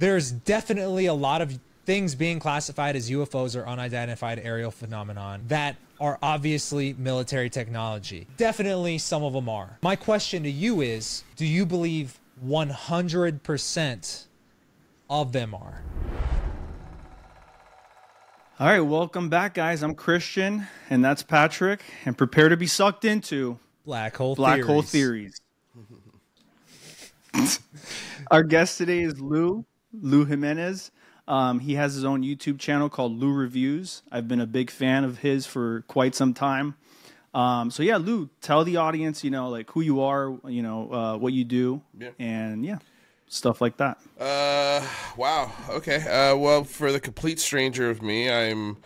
there's definitely a lot of things being classified as UFOs or unidentified aerial phenomenon that are obviously military technology. Definitely some of them are. My question to you is do you believe 100% of them are? All right, welcome back, guys. I'm Christian, and that's Patrick, and prepare to be sucked into black hole black theories. hole theories. Our guest today is Lu Lu Jimenez. Um, he has his own YouTube channel called Lu Reviews. I've been a big fan of his for quite some time. Um, so yeah, Lu, tell the audience, you know, like who you are, you know, uh, what you do, Yeah. and yeah, stuff like that. Uh, wow. Okay. Uh, well, for the complete stranger of me, I'm.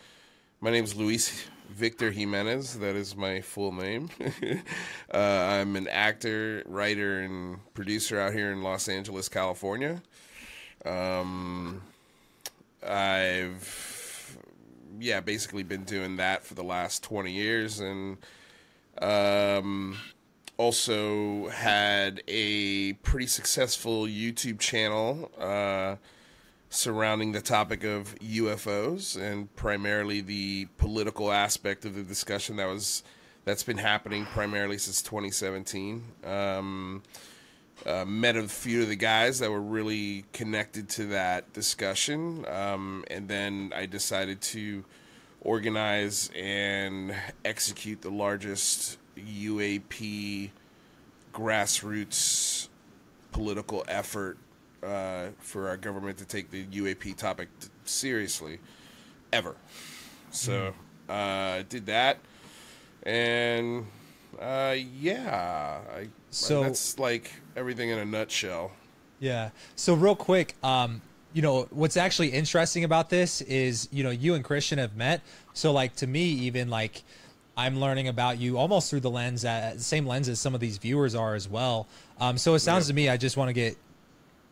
My name's Luis Victor Jimenez. That is my full name. uh, I'm an actor, writer, and producer out here in Los Angeles, California. Um, I've yeah, basically been doing that for the last 20 years and um also had a pretty successful YouTube channel uh surrounding the topic of UFOs and primarily the political aspect of the discussion that was that's been happening primarily since 2017. Um uh, met a few of the guys that were really connected to that discussion, um, and then I decided to organize and execute the largest UAP grassroots political effort uh, for our government to take the UAP topic t- seriously ever. So uh, I did that, and uh, yeah, I, So- that's like everything in a nutshell. Yeah. So real quick, um, you know, what's actually interesting about this is, you know, you and Christian have met. So like to me, even like I'm learning about you almost through the lens, uh, same lens as some of these viewers are as well. Um, so it sounds Yeah. to me, I just want to get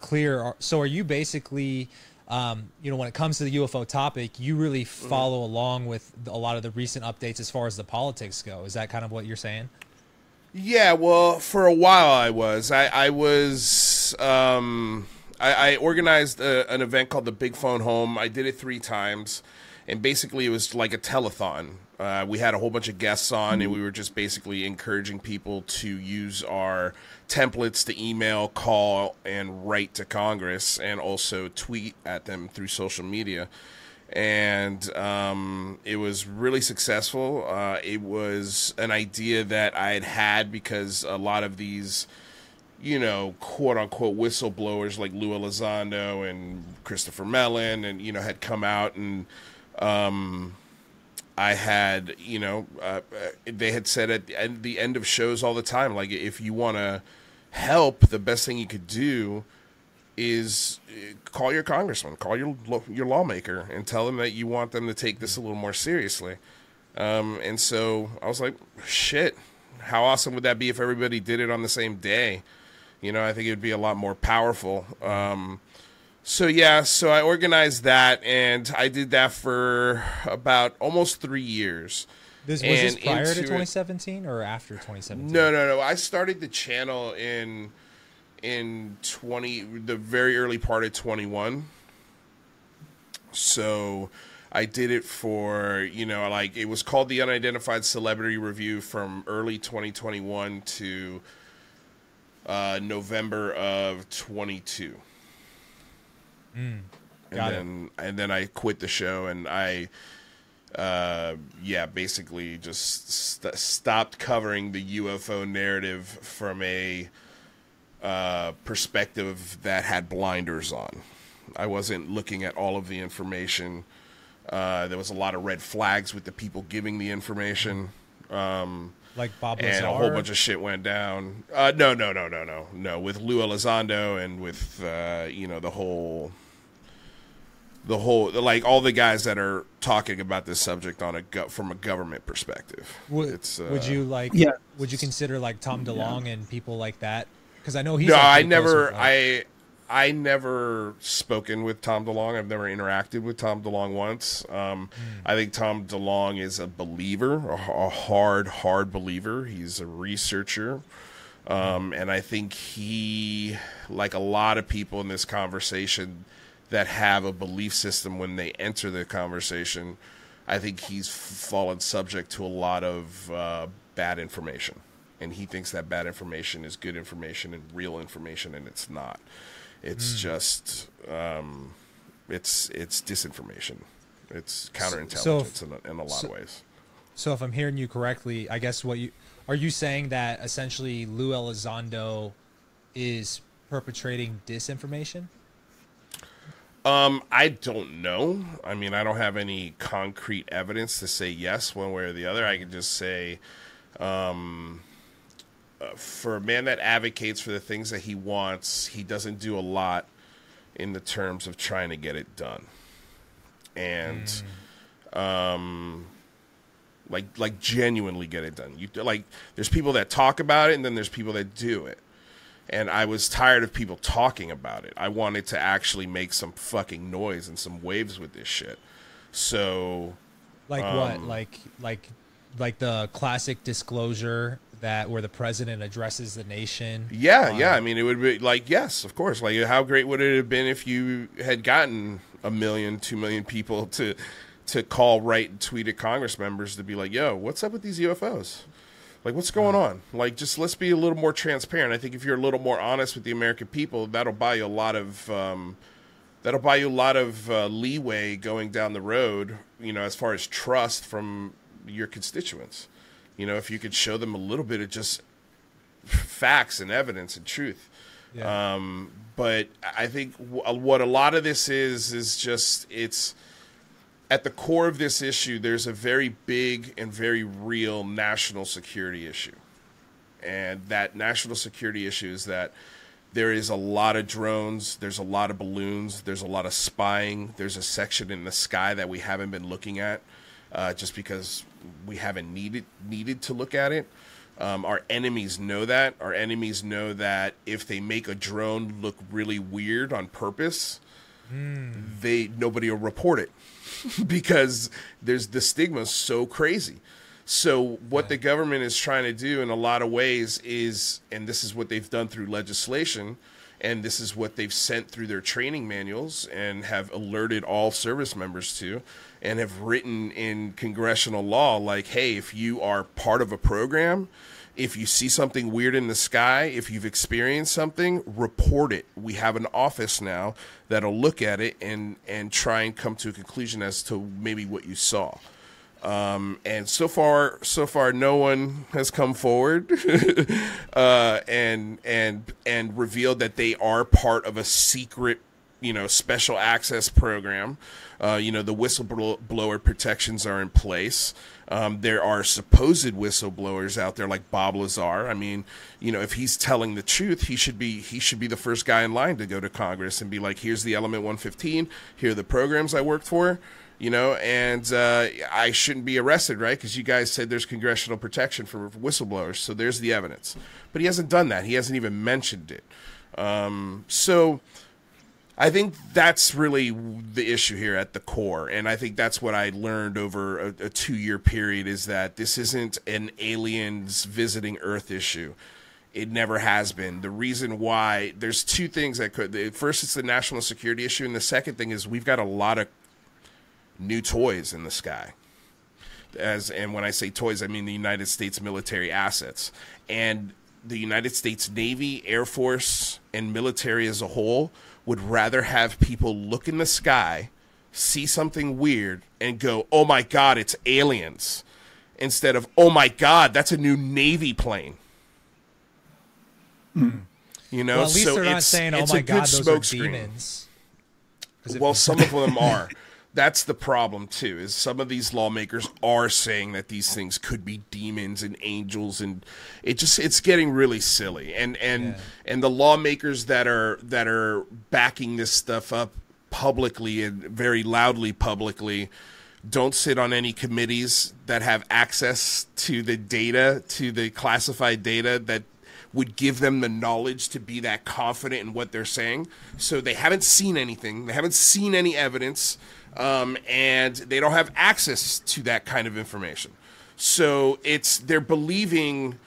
clear. So are you basically, um, you know, when it comes to the UFO topic, you really follow along with a lot of the recent updates as far as the politics go? Is that kind of what you're saying? Yeah, well, for a while I was. I, I was. Um, I, I organized a, an event called the Big Phone Home. I did it three times, and basically it was like a telethon. Uh, we had a whole bunch of guests on, and we were just basically encouraging people to use our templates to email, call, and write to Congress, and also tweet at them through social media and um, it was really successful. Uh, it was an idea that I had had because a lot of these, you know, quote unquote whistleblowers like Lue Elizondo and Christopher Mellon, and you know, had come out and um, I had, you know, uh, uh, they had said at the end- the end of shows all the time, like if you want to help, the best thing you could do is uh, call your congressman, call your your lawmaker, and tell them that you want them to take this a little more seriously. Um, and so I was like, shit, how awesome would that be if everybody did it on the same day? You know, I think it would be a lot more powerful. Um, so yeah, so I organized that, and I did that for about almost three years. This, was this prior to into it- 2017 or after 2017? No, no, no. I started the channel in in 20 the very early part of 21. So I did it for, you know, like it was called the Unidentified Celebrity Review from early 2021 to uh, November of 22. and got it. then and then I quit the show and I uh yeah basically just st- stopped covering the UFO narrative from a uh perspective that had blinders on. I wasn't looking at all of the information. Uh there was a lot of red flags with the people giving the information. Um Like Bob Lazar? and a whole bunch of shit went down. Uh, no, no, no, no, no, no. With Lue Elizondo and with uh, you know the whole, the whole like all the guys that are talking about this subject on a go- from a government perspective. Would, it's uh, would you like? Yeah. Would you consider like Tom DeLonge and people like that? Because I know he's. no, I never, I, I never spoken with Tom DeLonge. I've never interacted with Tom DeLonge once. Um, I think Tom DeLonge is a believer, a, a hard, hard believer. He's a researcher, um, and I think he, like a lot of people in this conversation, that have a belief system when they enter the conversation, I think he's fallen subject to a lot of uh, bad information. And he thinks that bad information is good information and real information, and it's not. It's mm. just um, it's it's disinformation. It's counterintelligence so if, in, a, in a lot so, of ways. So if I'm hearing you correctly, I guess what you are you saying that essentially Lue Elizondo is perpetrating disinformation? Um, I don't know. I mean, I don't have any concrete evidence to say yes one way or the other. I can just say, um, for a man that advocates for the things that he wants, he doesn't do a lot in the terms of trying to get it done. And, mm. um, like like genuinely get it done. You like there's people that talk about it and then there's people that do it. And I was tired of people talking about it. I wanted to actually make some fucking noise and some waves with this shit. So like um, what? Like like like the classic disclosure that where the president addresses the nation. Yeah, um, yeah. I mean, it would be like, yes, of course. Like, how great would it have been if you had gotten a million, two million people to to call, write, and tweet at Congress members to be like, "Yo, what's up with these UFOs? Like, what's going on? Like, just let's be a little more transparent." I think if you're a little more honest with the American people, that'll buy you a lot of um, that'll buy you a lot of uh, leeway going down the road. You know, as far as trust from your constituents. You know, if you could show them a little bit of just facts and evidence and truth. Yeah. Um, but I think w- what a lot of this is is just it's at the core of this issue, there's a very big and very real national security issue. And that national security issue is that there is a lot of drones, there's a lot of balloons, there's a lot of spying, there's a section in the sky that we haven't been looking at uh, just because we haven't needed needed to look at it. Um, our enemies know that. Our enemies know that if they make a drone look really weird on purpose, mm. they nobody will report it because there's the stigma so crazy. So what the government is trying to do in a lot of ways is, and this is what they've done through legislation, and this is what they've sent through their training manuals and have alerted all service members to, and have written in congressional law like, hey, if you are part of a program, if you see something weird in the sky, if you've experienced something, report it. We have an office now that'll look at it and and try and come to a conclusion as to maybe what you saw. Um, and so far, so far, no one has come forward uh, and and and revealed that they are part of a secret, you know, special access program. Uh, you know, the whistleblower protections are in place. Um, there are supposed whistleblowers out there like Bob Lazar. I mean, you know, if he's telling the truth, he should be he should be the first guy in line to go to Congress and be like, "Here's the Element 115. Here are the programs I worked for." You know, and uh, I shouldn't be arrested, right? Because you guys said there's congressional protection for whistleblowers, so there's the evidence. But he hasn't done that. He hasn't even mentioned it. Um, so I think that's really the issue here at the core, and I think that's what I learned over a, a two-year period is that this isn't an aliens visiting Earth issue. It never has been. The reason why there's two things that could. First, it's the national security issue, and the second thing is we've got a lot of new toys in the sky. As and when I say toys, I mean the United States military assets and the United States Navy, Air Force, and military as a whole would rather have people look in the sky, see something weird, and go, oh my God, it's aliens, instead of, oh my God, that's a new Navy plane. Mm. You know, well, at least so they're not saying, "Oh my God, those are demons." Well, some of them are. That's the problem too is some of these lawmakers are saying that these things could be demons and angels and it just it's getting really silly. And and yeah. and the lawmakers that are that are backing this stuff up publicly and very loudly publicly don't sit on any committees that have access to the data to the classified data that would give them the knowledge to be that confident in what they're saying. So they haven't seen anything. They haven't seen any evidence um, and they don't have access to that kind of information. So it's they're believing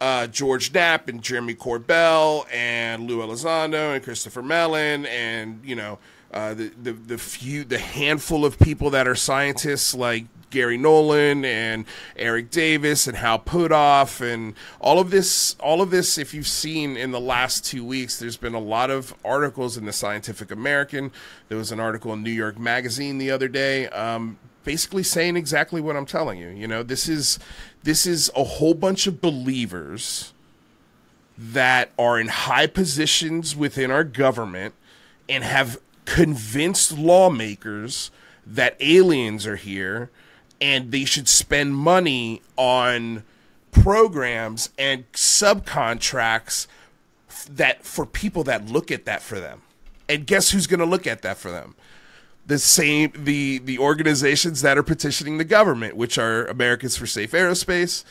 uh, George Knapp and Jeremy Corbell and Lue Elizondo and Christopher Mellon and you know uh, the, the the few the handful of people that are scientists like Garry Nolan and Eric Davis and Hal Puthoff and all of this all of this if you've seen in the last 2 weeks there's been a lot of articles in the Scientific American. There was an article in New York Magazine the other day um, basically saying exactly what I'm telling you. You know this is this is a whole bunch of believers that are in high positions within our government and have convinced lawmakers that aliens are here and they should spend money on programs and subcontracts that for people that look at that for them. And guess who's going to look at that for them? The same the the organizations that are petitioning the government, which are Americans for Safe Aerospace,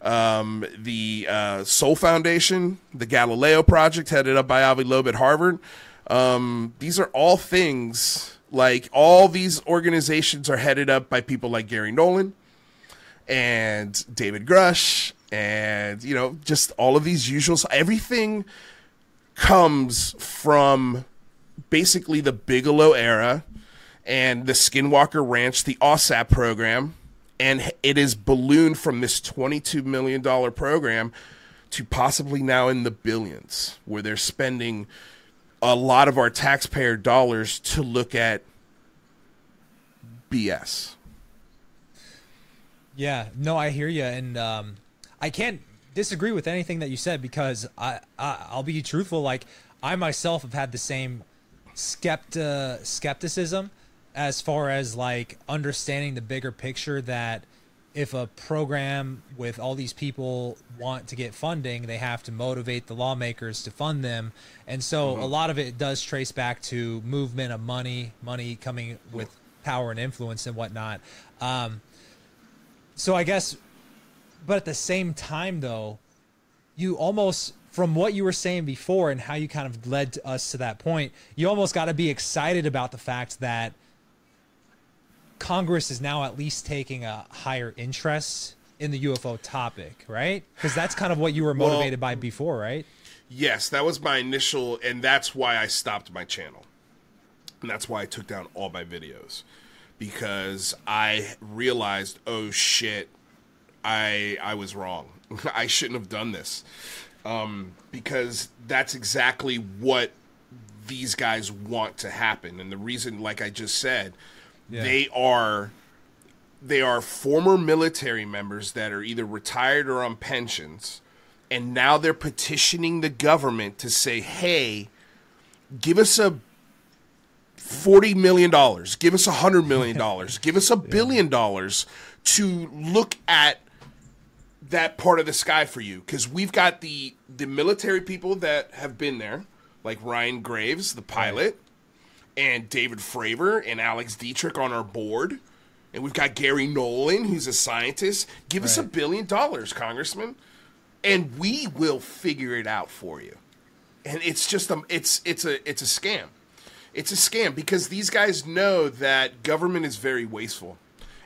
um, the uh, Sol Foundation, the Galileo Project, headed up by Avi Loeb at Harvard. Um, these are all things like all these organizations are headed up by people like Garry Nolan and David Grusch and you know just all of these usuals everything comes from basically the Bigelow era and the Skinwalker Ranch, the AAWSAP program, and it is ballooned from this $22 million program to possibly now in the billions, where they're spending a lot of our taxpayer dollars to look at BS. Yeah, no, I hear you, and um, I can't disagree with anything that you said because I, I I'll be truthful. Like I myself have had the same skepti- skepticism as far as like understanding the bigger picture that if a program with all these people want to get funding, they have to motivate the lawmakers to fund them. And so mm-hmm. a lot of it does trace back to movement of money, money coming with power and influence and whatnot. Um, so I guess, but at the same time, though, you almost, from what you were saying before and how you kind of led us to that point, you almost got to be excited about the fact that Congress is now at least taking a higher interest in the UFO topic, right? Because that's kind of what you were motivated well, by before, right? Yes, that was my initial, and that's why I stopped my channel. And that's why I took down all my videos because I realized, oh shit, I I was wrong. I shouldn't have done this. Um, because that's exactly what these guys want to happen. And the reason, like I just said, yeah. They are they are former military members that are either retired or on pensions and now they're petitioning the government to say, "Hey, give us a forty million dollars, give us a hundred million dollars, give us a billion dollars to look at that part of the sky for you." Because we've got the the military people that have been there, like Ryan Graves, the pilot, and David Fravor and Alex Dietrich on our board. And we've got Garry Nolan, who's a scientist. Give right. us a billion dollars, Congressman, and we will figure it out for you. And it's just a it's it's a it's a scam. It's a scam because these guys know that government is very wasteful.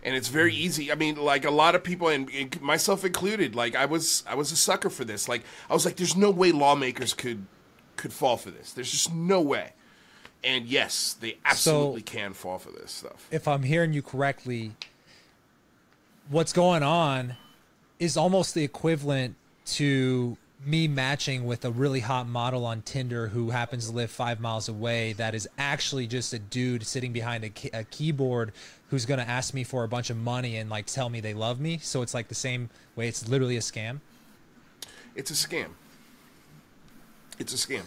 And it's very mm. easy. I mean, like a lot of people, and, and myself included, like I was, I was a sucker for this. Like I was like, "There's no way lawmakers could, could fall for this. There's just no way." And yes, they absolutely so, can fall for this stuff. If I'm hearing you correctly, what's going on is almost the equivalent to me matching with a really hot model on Tinder who happens to live five miles away that is actually just a dude sitting behind a, key- a keyboard who's going to ask me for a bunch of money and like tell me they love me. So it's like the same way. It's literally a scam. It's a scam. It's a scam.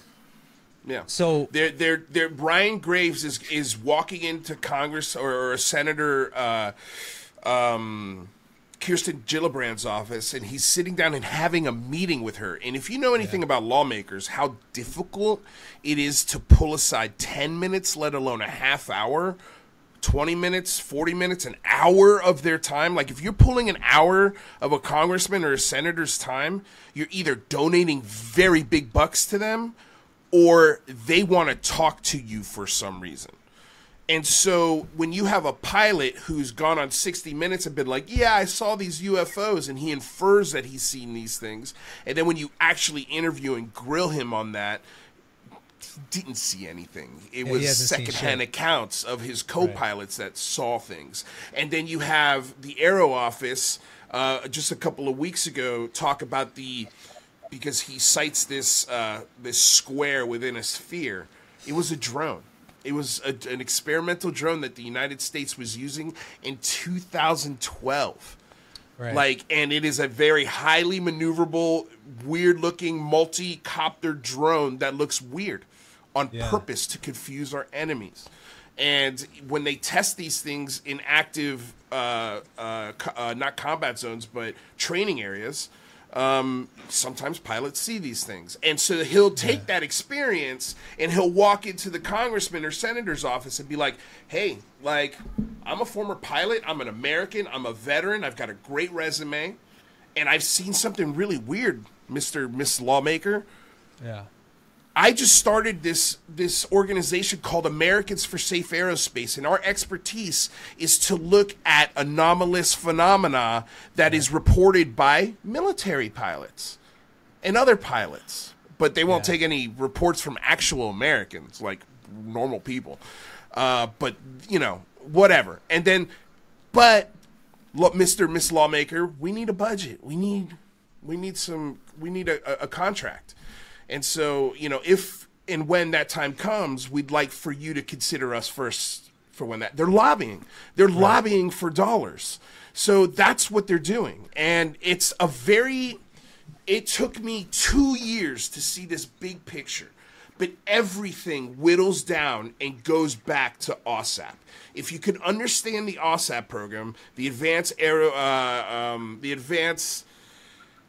Yeah. So they're they're they're Ryan Graves is is walking into Congress or, or Senator uh, um, Kirsten Gillibrand's office, and he's sitting down and having a meeting with her. And if you know anything yeah. about lawmakers, how difficult it is to pull aside ten minutes, let alone a half hour. 20 minutes, 40 minutes, an hour of their time. Like, if you're pulling an hour of a congressman or a senator's time, you're either donating very big bucks to them or they want to talk to you for some reason. And so when you have a pilot who's gone on 60 Minutes and been like, yeah, I saw these UFOs, and he infers that he's seen these things, and then when you actually interview and grill him on that, he didn't see anything. It Yeah, was secondhand accounts of his co-pilots that saw things. And then you have the AARO Office uh, just a couple of weeks ago talk about the because he cites this uh, this square within a sphere. It was a drone. It was a, an experimental drone that the United States was using in 2012. Right. Like, and it is a very highly maneuverable, weird looking multi copter drone that looks weird on Yeah. purpose to confuse our enemies. And when they test these things in active, uh, uh, co- uh, not combat zones, but training areas, um, sometimes pilots see these things. And so he'll take that experience and he'll walk into the congressman or senator's office and be like, hey, like, I'm a former pilot. I'm an American. I'm a veteran. I've got a great resume. And I've seen something really weird, Mr. Miss Lawmaker. yeah. I just started this this organization called Americans for Safe Aerospace, and our expertise is to look at anomalous phenomena that is reported by military pilots and other pilots, but they won't Yeah. take any reports from actual Americans, like normal people. Uh, but you know, whatever. And then, but look, Mister Miss Lawmaker, we need a budget. We need we need some we need a, a contract. And so, you know, if and when that time comes, we'd like for you to consider us first for when that they're lobbying. They're lobbying for dollars. So that's what they're doing. And it's a very it took me 2 years to see this big picture. But everything whittles down and goes back to AAWSAP. If you can understand the AAWSAP program, the Advanced Aero, uh, um, the Advanced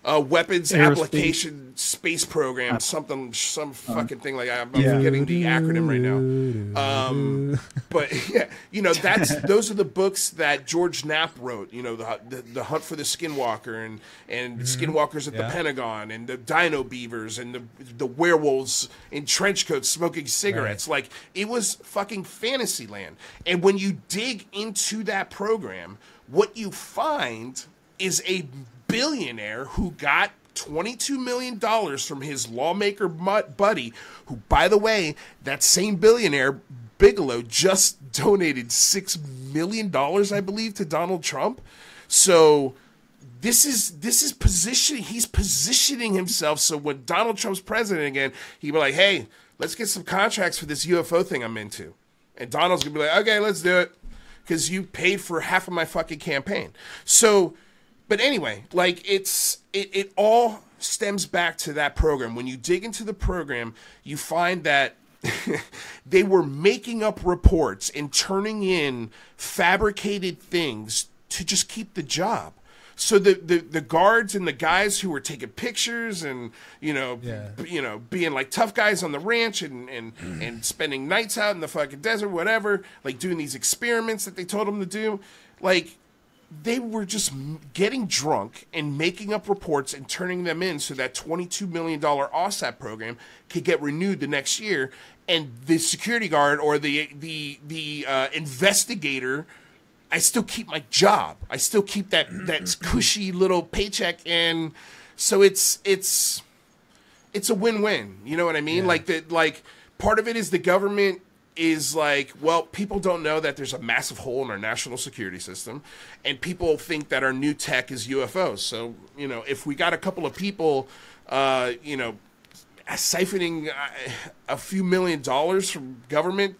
uh, weapons Aerospace. application space program, something, some fucking thing like that. I'm Yeah. forgetting the acronym right now. Um, but yeah, you know, that's those are the books that George Knapp wrote. You know, the the, the Hunt for the Skinwalker and and Skinwalkers at the Pentagon and the Dino Beavers and the the werewolves in trench coats smoking cigarettes. Like it was fucking fantasy land. And when you dig into that program, what you find is a billionaire who got $22 million from his lawmaker buddy, who, by the way, that same billionaire, Bigelow, just donated $6 million, I believe, to Donald Trump. So this is this is positioning he's positioning himself so when Donald Trump's president again, he'd be like, Hey, let's get some contracts for this UFO thing I'm into. And Donald's gonna be like, Okay, let's do it. Because you paid for half of my fucking campaign. So but anyway, like it's it, it all stems back to that program. When you dig into the program, you find that they were making up reports and turning in fabricated things to just keep the job. So the, the, the guards and the guys who were taking pictures and you know Yeah. b- you know being like tough guys on the ranch and and and spending nights out in the fucking desert whatever like doing these experiments that they told them to do like they were just getting drunk and making up reports and turning them in so that $22 million AAWSAP program could get renewed the next year. And the security guard or the, the, the uh, investigator, I still keep my job. I still keep that, that cushy little paycheck. And so it's, it's, it's a win-win. You know what I mean? Yeah. Like that. Like part of it is the government is like, well, people don't know that there's a massive hole in our national security system, and people think that our new tech is UFOs. So you know, if we got a couple of people, uh, you know, siphoning uh, a few million dollars from government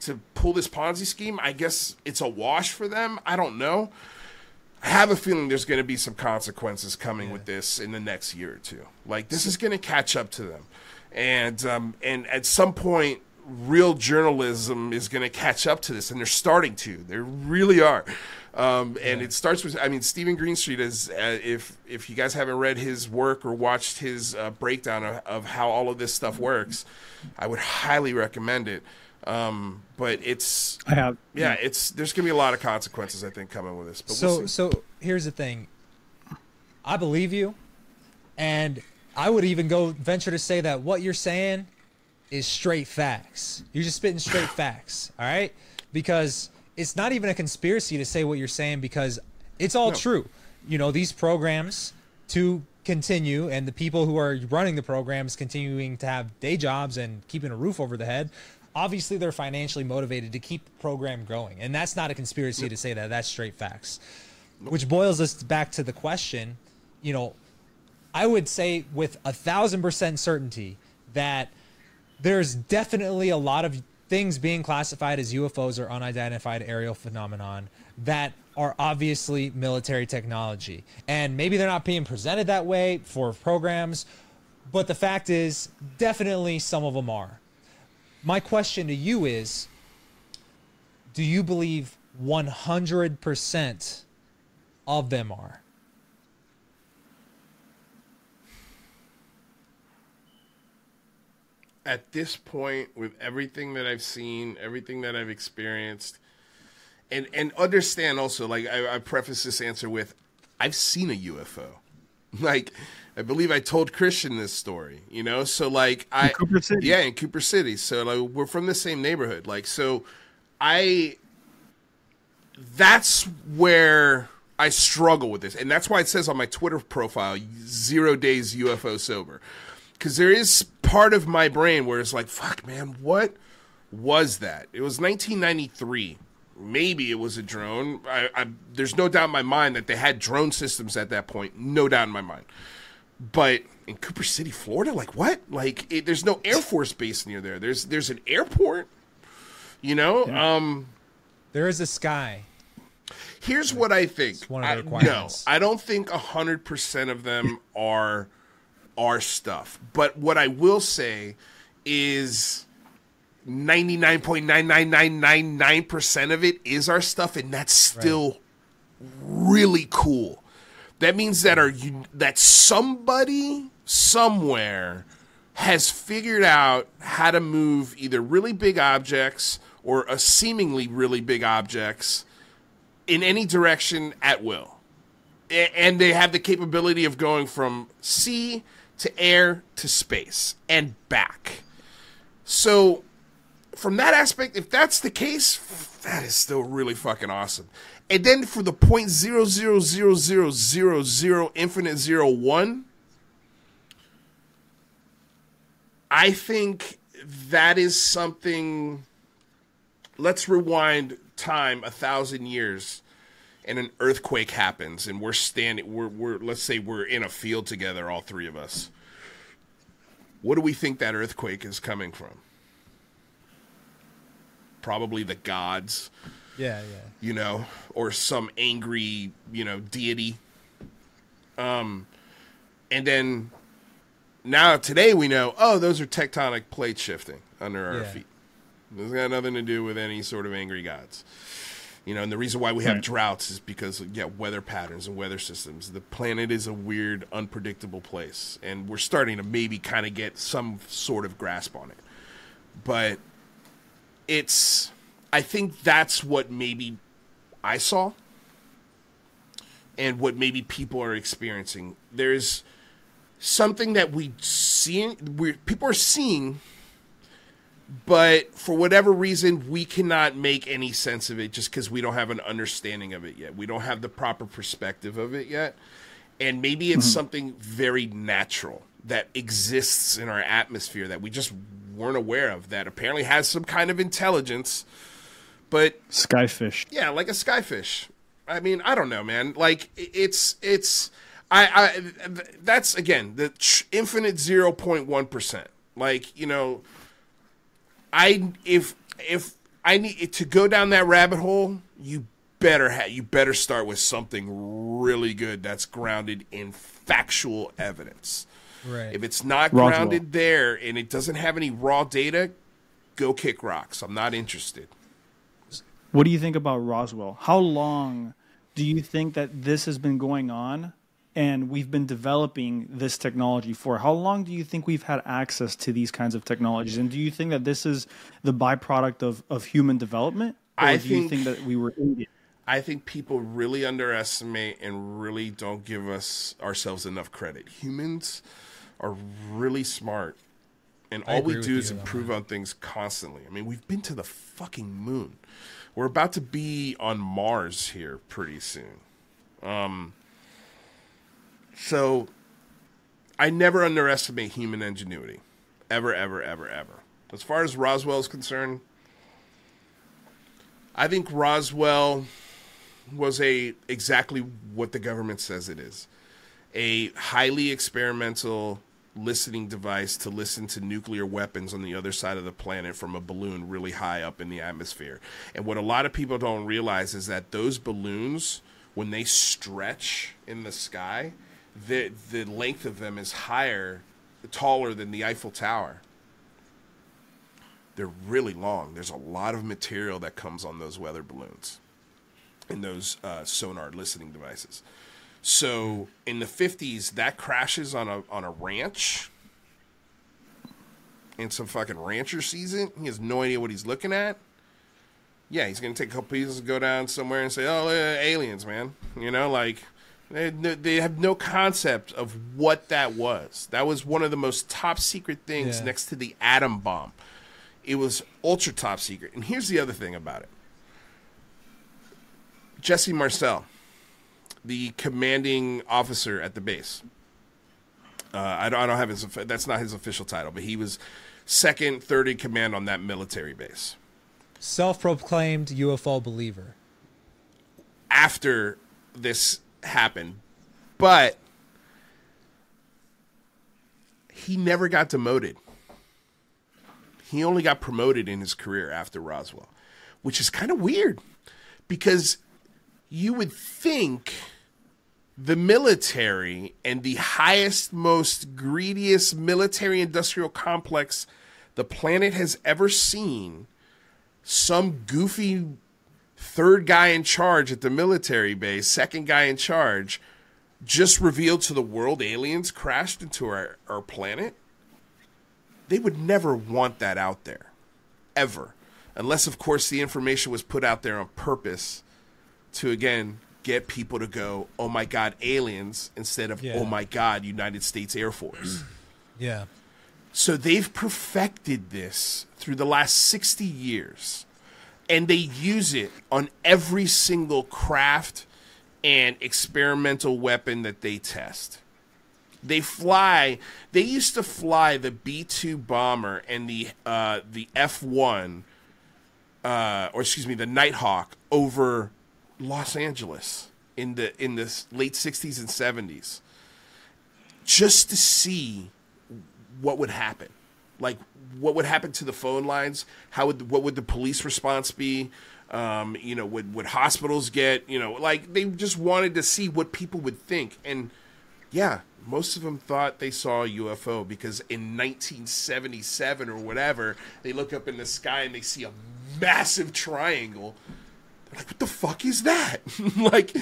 to pull this Ponzi scheme, I guess it's a wash for them. I don't know. I have a feeling there's going to be some consequences coming with this in the next year or two. Like this is going to catch up to them, and um, and at some point, real journalism is going to catch up to this, and they're starting to. They really are. Um, and it starts with, I mean, Steven Greenstreet is, uh, if if you guys haven't read his work or watched his uh, breakdown of, of how all of this stuff works, I would highly recommend it. Um, but it's I have. yeah, it's there's gonna be a lot of consequences I think coming with this. But So we'll so here's the thing. I believe you, and I would even go venture to say that what you're saying is straight facts. You're just spitting straight facts, all right? Because it's not even a conspiracy to say what you're saying because it's all No. true. You know, these programs to continue and the people who are running the programs continuing to have day jobs and keeping a roof over the head obviously they're financially motivated to keep the program going and that's not a conspiracy to say that that's straight facts which boils us back to the question you know i would say with a thousand percent certainty that there's definitely a lot of things being classified as ufos or unidentified aerial phenomenon that are obviously military technology. And maybe they're not being presented that way for programs, but the fact is, definitely some of them are. My question to you is do you believe 100% of them are? At this point, with everything that I've seen, everything that I've experienced, and and understand also like I, I preface this answer with I've seen a UFO. Like I believe I told Christian this story, you know. So like I in Cooper City. yeah in Cooper City. So like we're from the same neighborhood. Like so, I that's where I struggle with this, and that's why it says on my Twitter profile zero days UFO sober, because there is part of my brain where it's like fuck man, what was that? It was 1993 maybe it was a drone. I, I, there's no doubt in my mind that they had drone systems at that point. No doubt in my mind. But in Cooper City, Florida, like what? Like it, there's no Air Force base near there. There's there's an airport. You know. Yeah. Um, there is a sky. Here's what I think. one of the requirements. I, no, I don't think hundred percent of them are are stuff. But what I will say is 99.99999% of it is our stuff and that's still right. really cool. That means that are you that somebody somewhere has figured out how to move either really big objects or a seemingly really big objects in any direction at will. And they have the capability of going from sea to air to space and back. So from that aspect, if that's the case, that is still really fucking awesome. And then for the point zero zero zero zero zero zero infinite zero one, I think that is something. Let's rewind time a thousand years, and an earthquake happens, and we're standing. We're we're let's say we're in a field together, all three of us. What do we think that earthquake is coming from? probably the gods. Yeah, yeah. You know, or some angry, you know, deity. Um, and then now today we know, oh, those are tectonic plate shifting under our yeah. feet. This got nothing to do with any sort of angry gods. You know, and the reason why we have right. droughts is because yeah, weather patterns and weather systems. The planet is a weird, unpredictable place, and we're starting to maybe kind of get some sort of grasp on it. But it's I think that's what maybe I saw and what maybe people are experiencing. There's something that we see we people are seeing but for whatever reason we cannot make any sense of it just cuz we don't have an understanding of it yet. We don't have the proper perspective of it yet. And maybe it's mm-hmm. something very natural that exists in our atmosphere that we just weren't aware of that apparently has some kind of intelligence. But skyfish, yeah, like a skyfish. I mean, I don't know, man. Like it's it's I I that's again the infinite zero point one percent. Like you know, I if if I need to go down that rabbit hole, you better ha- you better start with something really good that's grounded in factual evidence. Right. If it's not Roswell. grounded there and it doesn't have any raw data, go kick rocks. I'm not interested. What do you think about Roswell? How long do you think that this has been going on and we've been developing this technology for? How long do you think we've had access to these kinds of technologies? And do you think that this is the byproduct of, of human development? Or I do think, you think that we were aided? I think people really underestimate and really don't give us ourselves enough credit. Humans are really smart. And all we do is improve on things constantly. I mean, we've been to the fucking moon. We're about to be on Mars here pretty soon. Um, So I never underestimate human ingenuity. Ever, ever, ever, ever. As far as Roswell is concerned, I think Roswell was a exactly what the government says it is. A highly experimental listening device to listen to nuclear weapons on the other side of the planet from a balloon really high up in the atmosphere. And what a lot of people don't realize is that those balloons when they stretch in the sky, the the length of them is higher, taller than the Eiffel Tower. They're really long. There's a lot of material that comes on those weather balloons and those uh, sonar listening devices. So in the 50s, that crashes on a on a ranch. and some fucking rancher sees it. he has no idea what he's looking at. Yeah, he's gonna take a couple pieces go down somewhere and say, "Oh, uh, aliens, man." You know, like they, they have no concept of what that was. That was one of the most top secret things Yeah. next to the atom bomb. It was ultra top secret. And here's the other thing about it. Jesse Marcel, the commanding officer at the base. Uh, I, don't, I don't have his. That's not his official title, but he was second, third in command on that military base. Self-proclaimed UFO believer. after this happened, but he never got demoted. He only got promoted in his career after Roswell, which is kind of weird because you would think the military and the highest, most greediest military industrial complex the planet has ever seen, some goofy third guy in charge at the military base, second guy in charge, just revealed to the world aliens crashed into our, our planet, they would never want that out there. Ever. Unless, of course, the information was put out there on purpose to, again, get people to go, oh my God, aliens, instead of, oh Yeah. oh my God, United States Air Force. Yeah. So they've perfected this through the last 60 years. And they use it on every single craft and experimental weapon that they test. They fly. They used to fly the B two bomber and the uh, the F one, uh, or excuse me, the Nighthawk over Los Angeles in the in the late sixties and seventies, just to see what would happen like what would happen to the phone lines? How would what would the police response be? Um, you know would would hospitals get you know like they just wanted to see what people would think. And yeah most of them thought they saw a UFO because in 1977 or whatever they look up in the sky and they see a massive triangle. They're like what the fuck is that? Like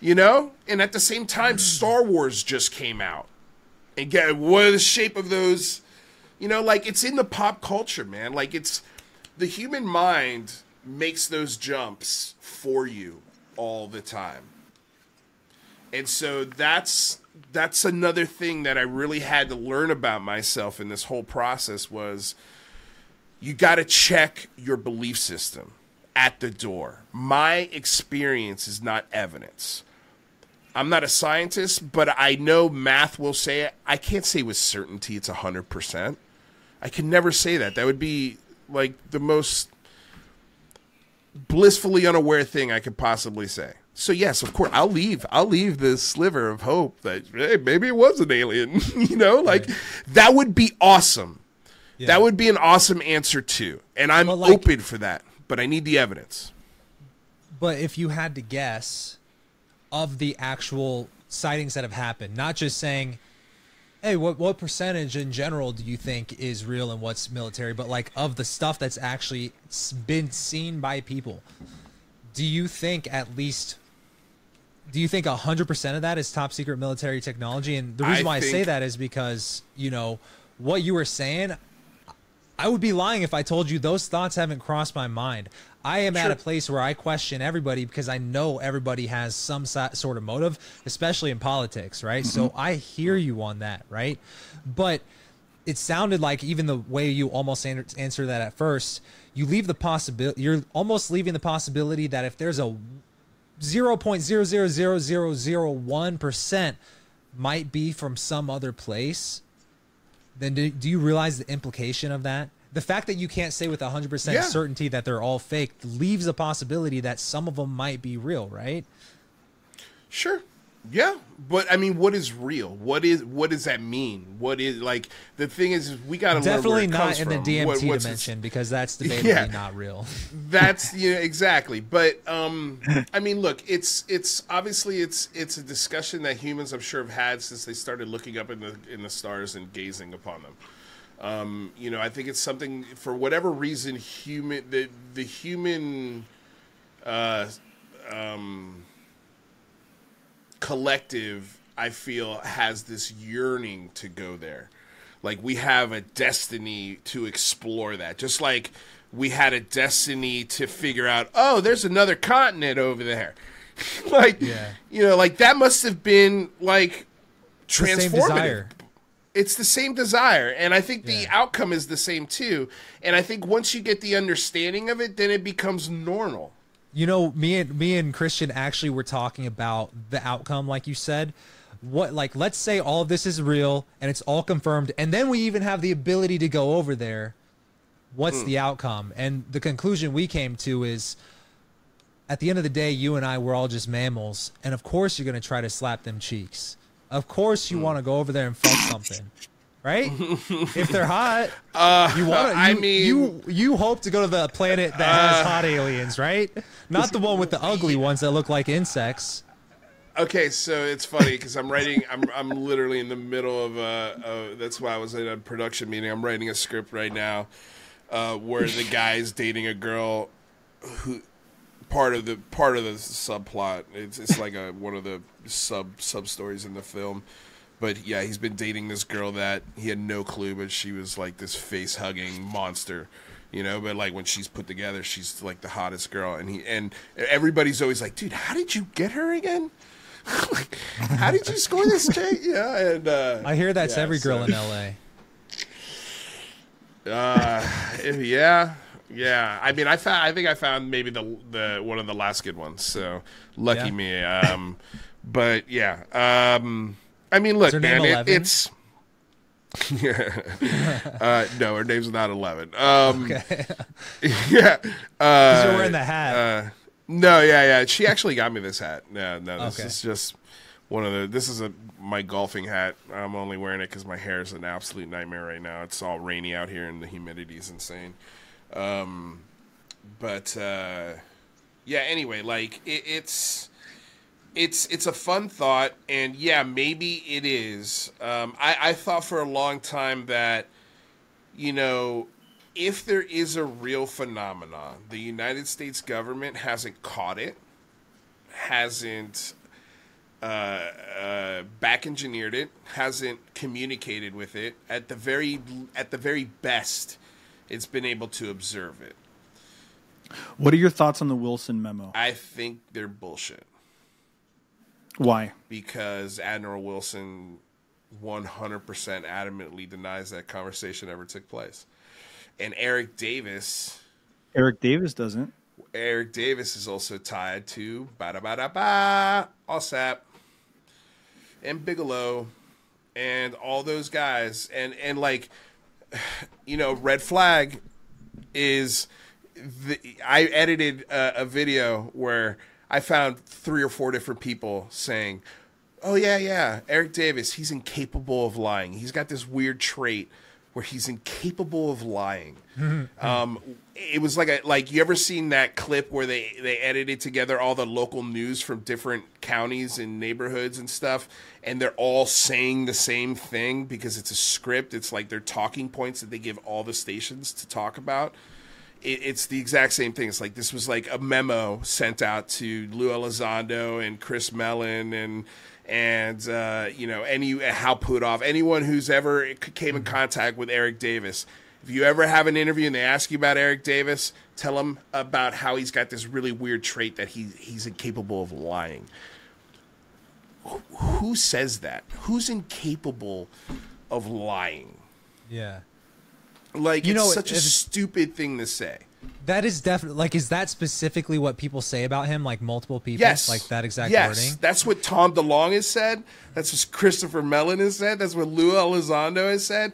you know? And at the same time Star Wars just came out. And get what are the shape of those you know like it's in the pop culture man like it's the human mind makes those jumps for you all the time and so that's that's another thing that i really had to learn about myself in this whole process was you got to check your belief system at the door my experience is not evidence I'm not a scientist, but I know math will say it. I can't say with certainty it's 100%. I can never say that. That would be like the most blissfully unaware thing I could possibly say. So yes, of course, I'll leave. I'll leave this sliver of hope that hey, maybe it was an alien. you know, like that would be awesome. Yeah. That would be an awesome answer too, and I'm like- open for that. But I need the evidence. But if you had to guess of the actual sightings that have happened, not just saying, hey, what, what percentage in general do you think is real and what's military, but like of the stuff that's actually been seen by people, do you think at least. Do you think 100% of that is top secret military technology? And the I reason why I say that is because, you know, what you were saying, I would be lying if I told you those thoughts haven't crossed my mind. I am at a place where I question everybody because I know everybody has some so- sort of motive, especially in politics, right? So mm-hmm. I hear you on that, right? But it sounded like even the way you almost an- answer that at first, you leave the possibility. You're almost leaving the possibility that if there's a 0.0000001% might be from some other place, then do, do you realize the implication of that? The fact that you can't say with 100% Yeah. certainty that they're all fake leaves a possibility that some of them might be real, right? Sure. Yeah, but I mean, what is real? What is what does that mean? What is like the thing is, is we got to Definitely learn where it not in from. the DMT What- dimension because that's debatably Yeah. not real. That's you know exactly, but um, I mean, look, it's it's obviously it's it's a discussion that humans I'm sure have had since they started looking up in the in the stars and gazing upon them. Um, you know, I think it's something for whatever reason, human the the human uh, um, collective, I feel, has this yearning to go there. Like we have a destiny to explore that, just like we had a destiny to figure out, oh, there's another continent over there. like, Yeah. you know, like that must have been like transformative desire. It's the same desire and i think the Yeah. outcome is the same too and i think once you get the understanding of it then it becomes normal You know, me and me and Christian actually were talking about the outcome, like you said. What like let's say all of this is real and it's all confirmed, and then we even have the ability to go over there. What's Hmm. the outcome? And the conclusion we came to is at the end of the day, you and I we're all just mammals, and of course you're gonna try to slap them cheeks. Of course you want to go over there and fuck something. Right? if they're hot, you want to. Uh, I mean- Uh, you you hope to go to the planet that has hot aliens, right? Not the one with the ugly ones that look like insects. okay so it's funny because i'm writing i'm i'm literally in the middle of uh, uh that's why i was in a production meeting i'm writing a script right now uh where the guy's dating a girl who part of the part of the subplot. It's it's like a one of the sub sub stories in the film. But yeah he's been dating this girl that he had no clue but she was like this face hugging monster you know? But like when she's put together she's like the hottest girl. And he and everybody's always like dude how did you get her again? Like how did you score this chick yeah and uh I hear that's yeah, every girl so- in LA. uh, yeah, yeah. I mean, I found. I think I found maybe the the one of the last good ones. So lucky Yeah. me. Um, but yeah. Um, I mean, look, man. It, it's. uh, no, her name's not Eleven. Um, Okay. yeah. Uh, you're wearing the hat. Uh, no, yeah, yeah. She actually got me this hat. No, no, this Okay. is just one of the. This is a my golfing hat. I'm only wearing it because my hair is an absolute nightmare right now. It's all rainy out here and the humidity is insane. Um, but uh, yeah. Anyway, like it, it's it's it's a fun thought, and yeah, maybe it is. Um, I, I thought for a long time that you know if there is a real phenomenon, the United States government hasn't caught it, hasn't uh, uh, back engineered it, hasn't communicated with it. At the very at the very best, it's been able to observe it. What are your thoughts on the Wilson memo? I think they're bullshit Why? because Admiral Wilson 100% adamantly denies that conversation ever took place. And Eric Davis Eric Davis doesn't. Eric Davis is also tied to ba da ba da ba AAWSAP and Bigelow and all those guys and and like you know Red Flag is the, I edited a, a video where I found three or four different people saying Oh yeah, yeah. Eric Davis, he's incapable of lying. He's got this weird trait where he's incapable of lying. um, it was like a like you ever seen that clip where they they edited together all the local news from different counties and neighborhoods and stuff, and they're all saying the same thing because it's a script. It's like their talking points that they give all the stations to talk about it, it's the exact same thing. It's like this was like a memo sent out to Lue Elizondo and Chris Mellon and and uh, you know any Hal Puthoff, anyone who's ever came in contact with Eric Davis. If you ever have an interview and they ask you about Eric Davis, tell them about how he's got this really weird trait that he he's incapable of lying. Who, says that? Who's incapable of lying? Yeah. Like You it's know, such a stupid thing to say. That is definitely like is that specifically what people say about him? Like multiple people, Yes. like that exact yes. wording. That's what Tom DeLonge has said. That's what Christopher Mellon has said. That's what Lue Elizondo has said.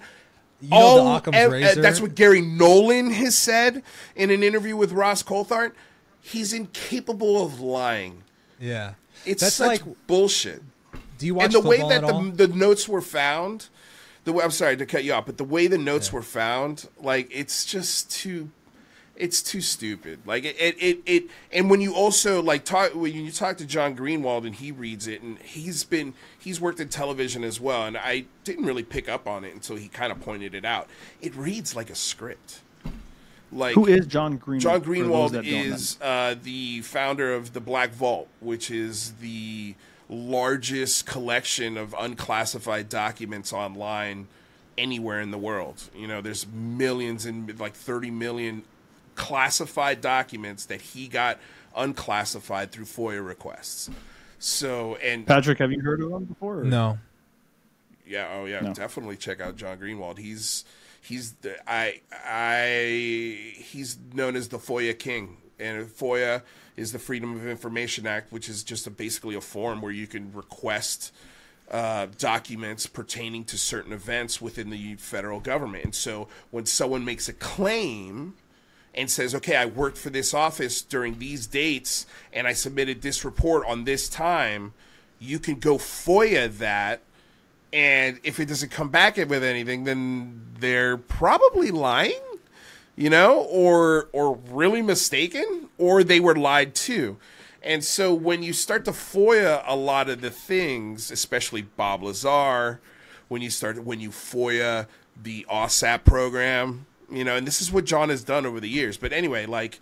You know, the All- Occam's ev- uh, that's what Garry Nolan has said in an interview with Ross Coulthart. He's incapable of lying. yeah. It's that's such like. bullshit. Do you watch and the way that the, the notes were found, the way, I'm sorry to cut you off, but the way the notes were found, like it's just too, it's too stupid. Like it, it, it, it, and when you also like talk when you talk to John Greenwald and he reads it, and he's been he's worked in television as well, and I didn't really pick up on it until he kind of pointed it out. It reads like a script. Like Who is John Greenwald? John Greenwald that don't know? is uh, the founder of the Black Vault, which is the largest collection of unclassified documents online anywhere in the world. You know, there's millions and like 30 million classified documents that he got unclassified through FOIA requests. So, and Patrick, have you heard of him before? or- no. yeah, oh yeah, No. definitely check out John Greenwald. He's he's the I I he's known as the FOIA king, and FOIA is the Freedom of Information Act, which is just a, basically a form where you can request uh, documents pertaining to certain events within the federal government. And so when someone makes a claim and says, okay, I worked for this office during these dates and I submitted this report on this time, you can go FOIA that. And if it doesn't come back with anything, then they're probably lying, you know, or or really mistaken, or they were lied to. And so when you start to FOIA a lot of the things, especially Bob Lazar, when you start when you FOIA the AAWSAP program, you know, and this is what John has done over the years. But anyway, like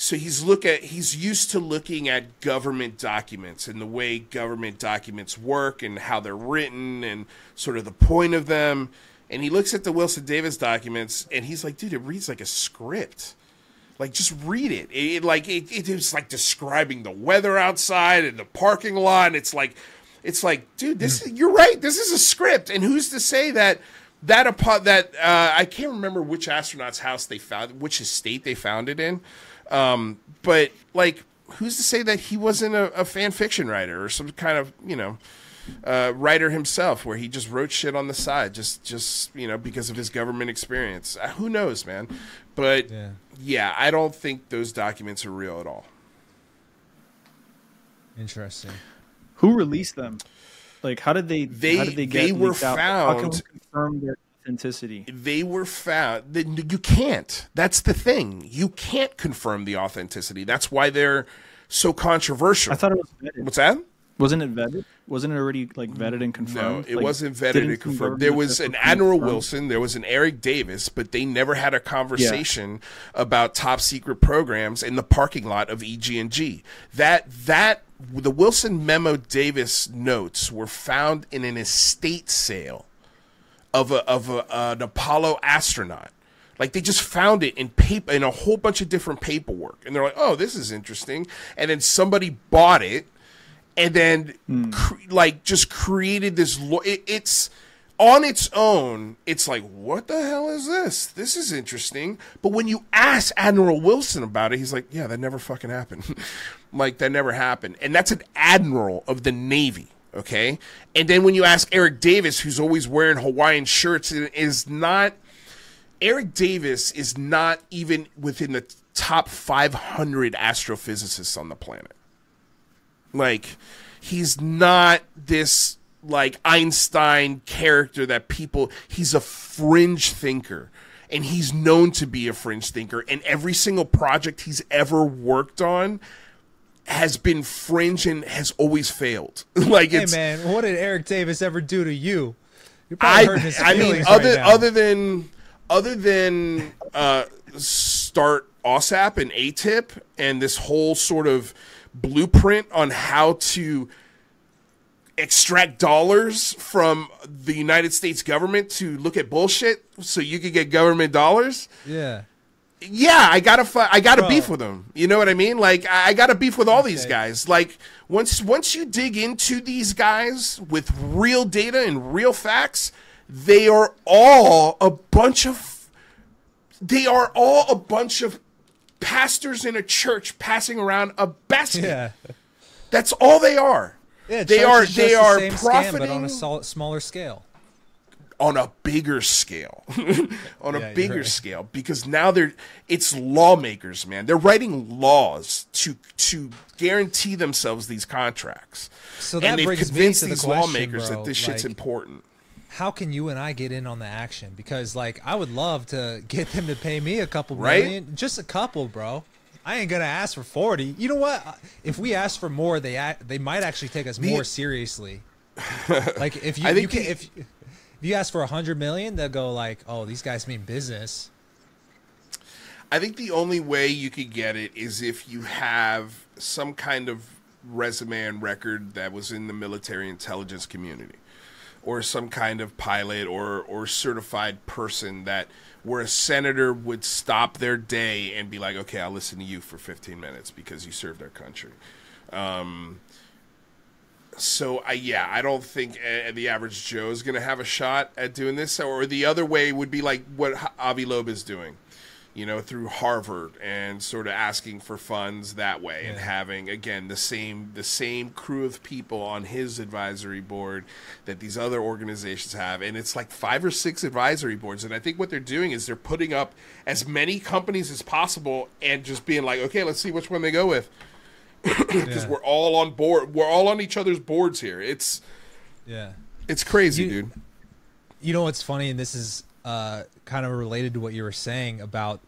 so he's look at he's used to looking at government documents and the way government documents work and how they're written and sort of the point of them. And he looks at the Wilson Davis documents and he's like, dude, it reads like a script. Like just read it. It, it like it, it is like describing the weather outside and the parking lot. And It's like it's like, dude, this is, you're right. This is a script. And who's to say that that upon that uh, I can't remember which astronaut's house they found, which estate they found it in. Um, but like, who's to say that he wasn't a, a fan fiction writer or some kind of you know uh, writer himself, where he just wrote shit on the side, just just you know because of his government experience. Uh, who knows, man? But Yeah. yeah, I don't think those documents are real at all. Interesting. Who released them? Like, how did they? They- how did they get they were leaked out? How can found- we confirm their authenticity? they were found you can't. That's the thing. You can't confirm the authenticity. That's why they're so controversial. I thought it was vetted. what's that? Wasn't it vetted? Wasn't it already like vetted and confirmed? no it Like, wasn't vetted and confirmed. there was an admiral wilson there was an eric davis but they never had a conversation about top secret programs in the parking lot of eg&g that that the wilson memo davis notes were found in an estate sale of a of a, an Apollo astronaut. Like they just found it in paper in a whole bunch of different paperwork, and they're like, "Oh, this is interesting." And then somebody bought it, and then hmm. cre- like just created this. Lo- it, it's on its own. It's like, what the hell is this? This is interesting. But when you ask Admiral Wilson about it, he's like, "Yeah, that never fucking happened. like that never happened." And that's an admiral of the Navy. Okay. And then when you ask Eric Davis, who's always wearing Hawaiian shirts, and is not Eric Davis is not even within the top 500 astrophysicists on the planet. Like, he's not this like Einstein character that people, he's a fringe thinker. And he's known to be a fringe thinker. And every single project he's ever worked on has been fringe and has always failed. like, Hey it's. man, what did Eric Davis ever do to you? I, I mean, other right other than other than uh, start AAWSAP and AATIP and this whole sort of blueprint on how to extract dollars from the United States government to look at bullshit so you could get government dollars. yeah. Yeah, I gotta fi- I gotta Bro. beef with them. You know what I mean? Like I I gotta beef with all these guys. Like once once you dig into these guys with real data and real facts, they are all a bunch of they are all a bunch of pastors in a church passing around a basket. Yeah. That's all they are. Yeah, they are they the are profiting scam, but on a sol- smaller scale. On a bigger scale on a Yeah, you're bigger right. scale because now they're it's lawmakers man they're writing laws to to guarantee themselves these contracts So that and they've brings me convinced to the these question, lawmakers bro, that this shit's like- important How can you and I get in on the action? Because like I would love to get them to pay me a couple Right? million, just a couple, bro. I ain't gonna ask for forty. You know what? If we ask for more, they act, they might actually take us The- more seriously. like if you, I you think can, if if you ask for a hundred million, they'll go like, "Oh, these guys mean business." I think the only way you could get it is if you have some kind of resume and record that was in the military intelligence community or some kind of pilot or or certified person that where a senator would stop their day and be like, "Okay, I'll listen to you for 15 minutes because you served our country." Um, so I yeah, I don't think uh, the average Joe is going to have a shot at doing this. Or the other way would be like what H- Avi Loeb is doing, you know, through Harvard and sort of asking for funds that way and having again the same the same crew of people on his advisory board that these other organizations have, and it's like five or six advisory boards. And I think what they're doing is they're putting up as many companies as possible and just being like, okay, let's see which one they go with because Yeah. we're all on board. We're all on each other's boards here. It's Yeah. it's crazy, You- dude. You know what's funny, and this is uh, kind of related to what you were saying about.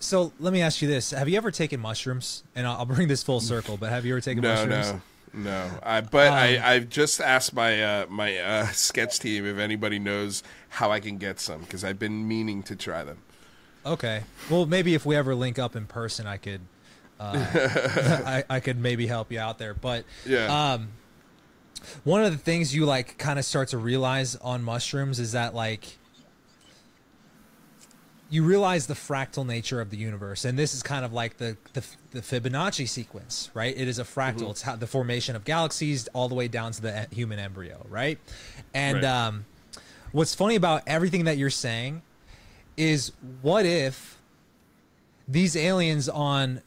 So let me ask you this: Have you ever taken mushrooms? And I'll, I'll bring this full circle. But have you ever taken No, mushrooms? no, no. I but Um, I I've just asked my uh, my uh, sketch team if anybody knows how I can get some because I've been meaning to try them. Okay. Well, maybe if we ever link up in person, I could, uh, I, I could maybe help you out there. But Yeah. um, one of the things you like kind of start to realize on mushrooms is that like you realize the fractal nature of the universe, and this is kind of like the the, the Fibonacci sequence, right? It is a fractal. It's how the formation of galaxies all the way down to the human embryo, right? And Right. um, what's funny about everything that you're saying is what if these aliens on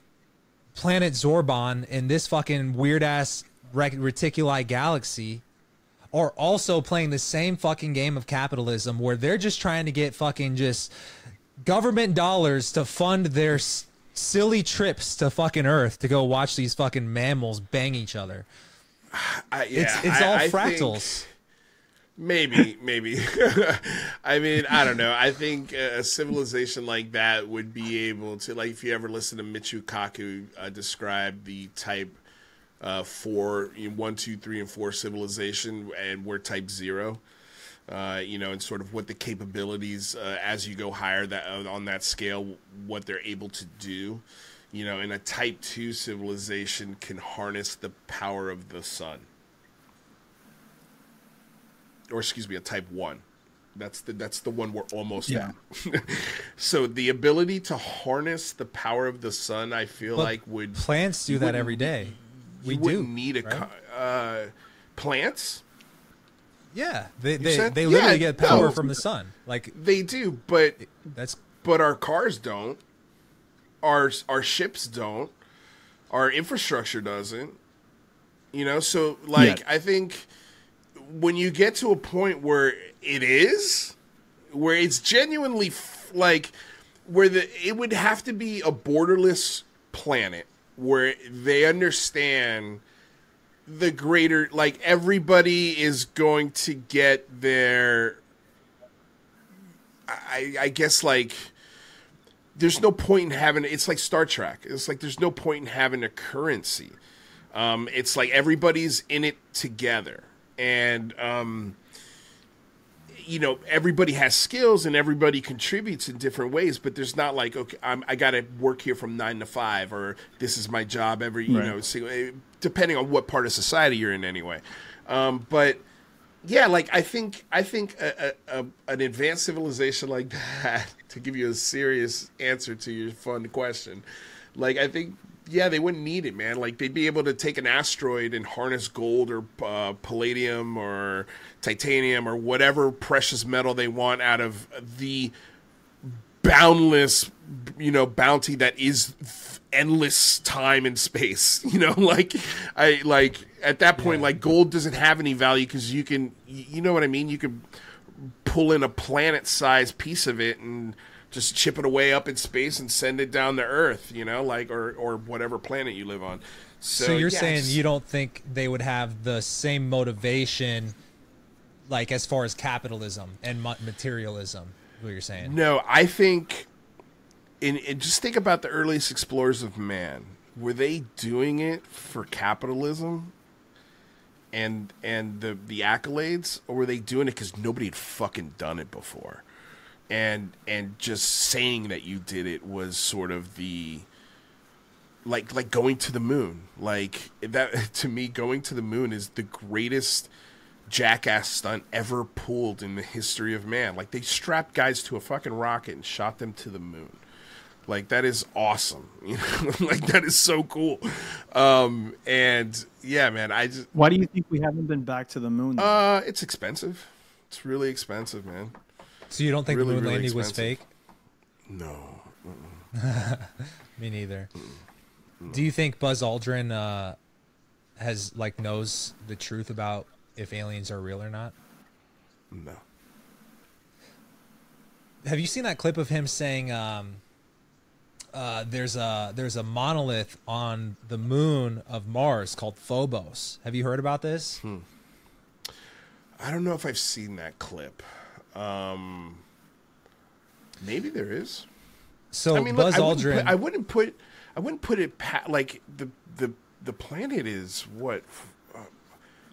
planet Zorban in this fucking weird ass rec- reticuli galaxy are also playing the same fucking game of capitalism where they're just trying to get fucking just government dollars to fund their s- silly trips to fucking Earth to go watch these fucking mammals bang each other. I, yeah, It's it's all I think fractals. Maybe, maybe. I mean, I don't know. I think a civilization like that would be able to, like, if you ever listen to Michio Kaku uh, describe the type uh, four, you know, one, two, three, and four civilization, and we're type zero. Uh, you know, and sort of what the capabilities uh, as you go higher that uh, on that scale, what they're able to do. You know, and a type two civilization can harness the power of the sun or excuse me, a type one. That's the that's the one we're almost Yeah. at. so the ability to harness the power of the sun, I feel But like would Plants do that every day. We do. need a right? uh, plants. Yeah, they they, said- they literally Yeah, get power no. from the sun. Like They do, but that's but our cars don't. Our our ships don't. Our infrastructure doesn't. You know, so like Yeah. I think when you get to a point where it is, where it's genuinely f- like where the it would have to be a borderless planet where they understand the greater like everybody is going to get their I, I guess like there's no point in having it's like Star Trek. It's like there's no point in having a currency. Um, it's like everybody's in it together, and um, you know everybody has skills and everybody contributes in different ways. But there's not like okay, I'm, I got to work here from nine to five, or this is my job every you Right. know. So, eh, depending on what part of society you're in, anyway. Um, but yeah, like I think I think a, a, a, an advanced civilization like that, to give you a serious answer to your fun question, like I think yeah, they wouldn't need it, man. Like they'd be able to take an asteroid and harness gold or uh, palladium or titanium or whatever precious metal they want out of the boundless, you know, bounty that is endless time and space. You know, like I like at that point, yeah. like gold doesn't have any value because you can, you know what I mean. You can pull in a planet-sized piece of it and just chip it away up in space and send it down to Earth. You know, like or or whatever planet you live on. So, so you're yes. saying you don't think they would have the same motivation, like as far as capitalism and materialism? What you're saying? No, I think. In, in just think about the earliest explorers of man. Were they doing it for capitalism and and the the accolades, or were they doing it because nobody had fucking done it before? And and just saying that you did it was sort of the like like going to the moon. Like that to me, going to the moon is the greatest jackass stunt ever pulled in the history of man. Like they strapped guys to a fucking rocket and shot them to the moon. Like that is awesome. You know, like that is so cool. Um, and yeah, man, I just. Why do you think we haven't been back to the moon? Though? Uh, it's expensive. It's really expensive, man. So you don't think really, the moon really landing expensive. was fake? No. Me neither. Mm-mm. Do you think Buzz Aldrin uh, has like knows the truth about if aliens are real or not? No. Have you seen that clip of him saying um, uh, there's a there's a monolith on the moon of Mars called Phobos? Have you heard about this? Hmm. I don't know if I've seen that clip. Um, maybe there is. So I mean, Buzz look, I Aldrin, wouldn't put, I wouldn't put I wouldn't put it like the the the planet is what uh,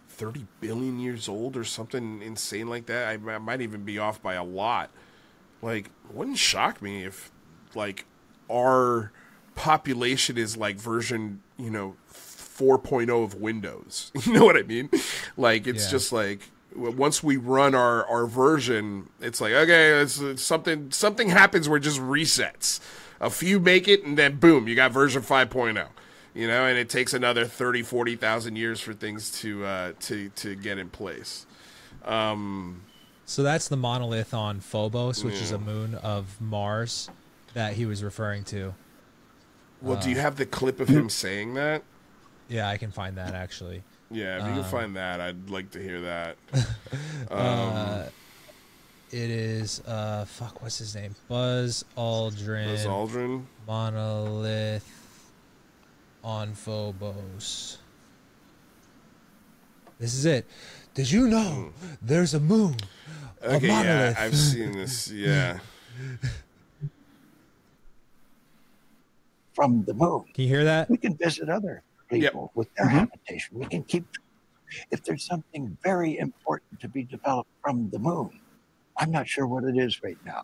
thirty billion years old or something insane like that. I, I might even be off by a lot. Like, wouldn't shock me if like our population is like version you know 4.0 of Windows. You know what I mean? Like it's yeah. just like once we run our, our version, it's like okay, it's, it's something something happens where it just resets a few make it, and then boom, you got version 5.0. You know, and it takes another 30, 40,000 years for things to uh, to to get in place. Um, so that's the monolith on Phobos, which yeah. is a moon of Mars that he was referring to. Well, uh, do you uh, have the clip of him saying that? Yeah, I can find that actually. Yeah, if you um, can find that, I'd like to hear that. Uh, um, uh, it is uh fuck what's his name? Buzz Aldrin. Buzz Aldrin. Monolith on Phobos. This is it. Did you know hmm. there's a moon? Okay, a monolith. yeah, I've seen this. Yeah. From the moon. Can you hear that? We can visit other people yep. with their mm-hmm. habitation. We can keep if there's something very important to be developed from the moon I'm not sure what it is right now.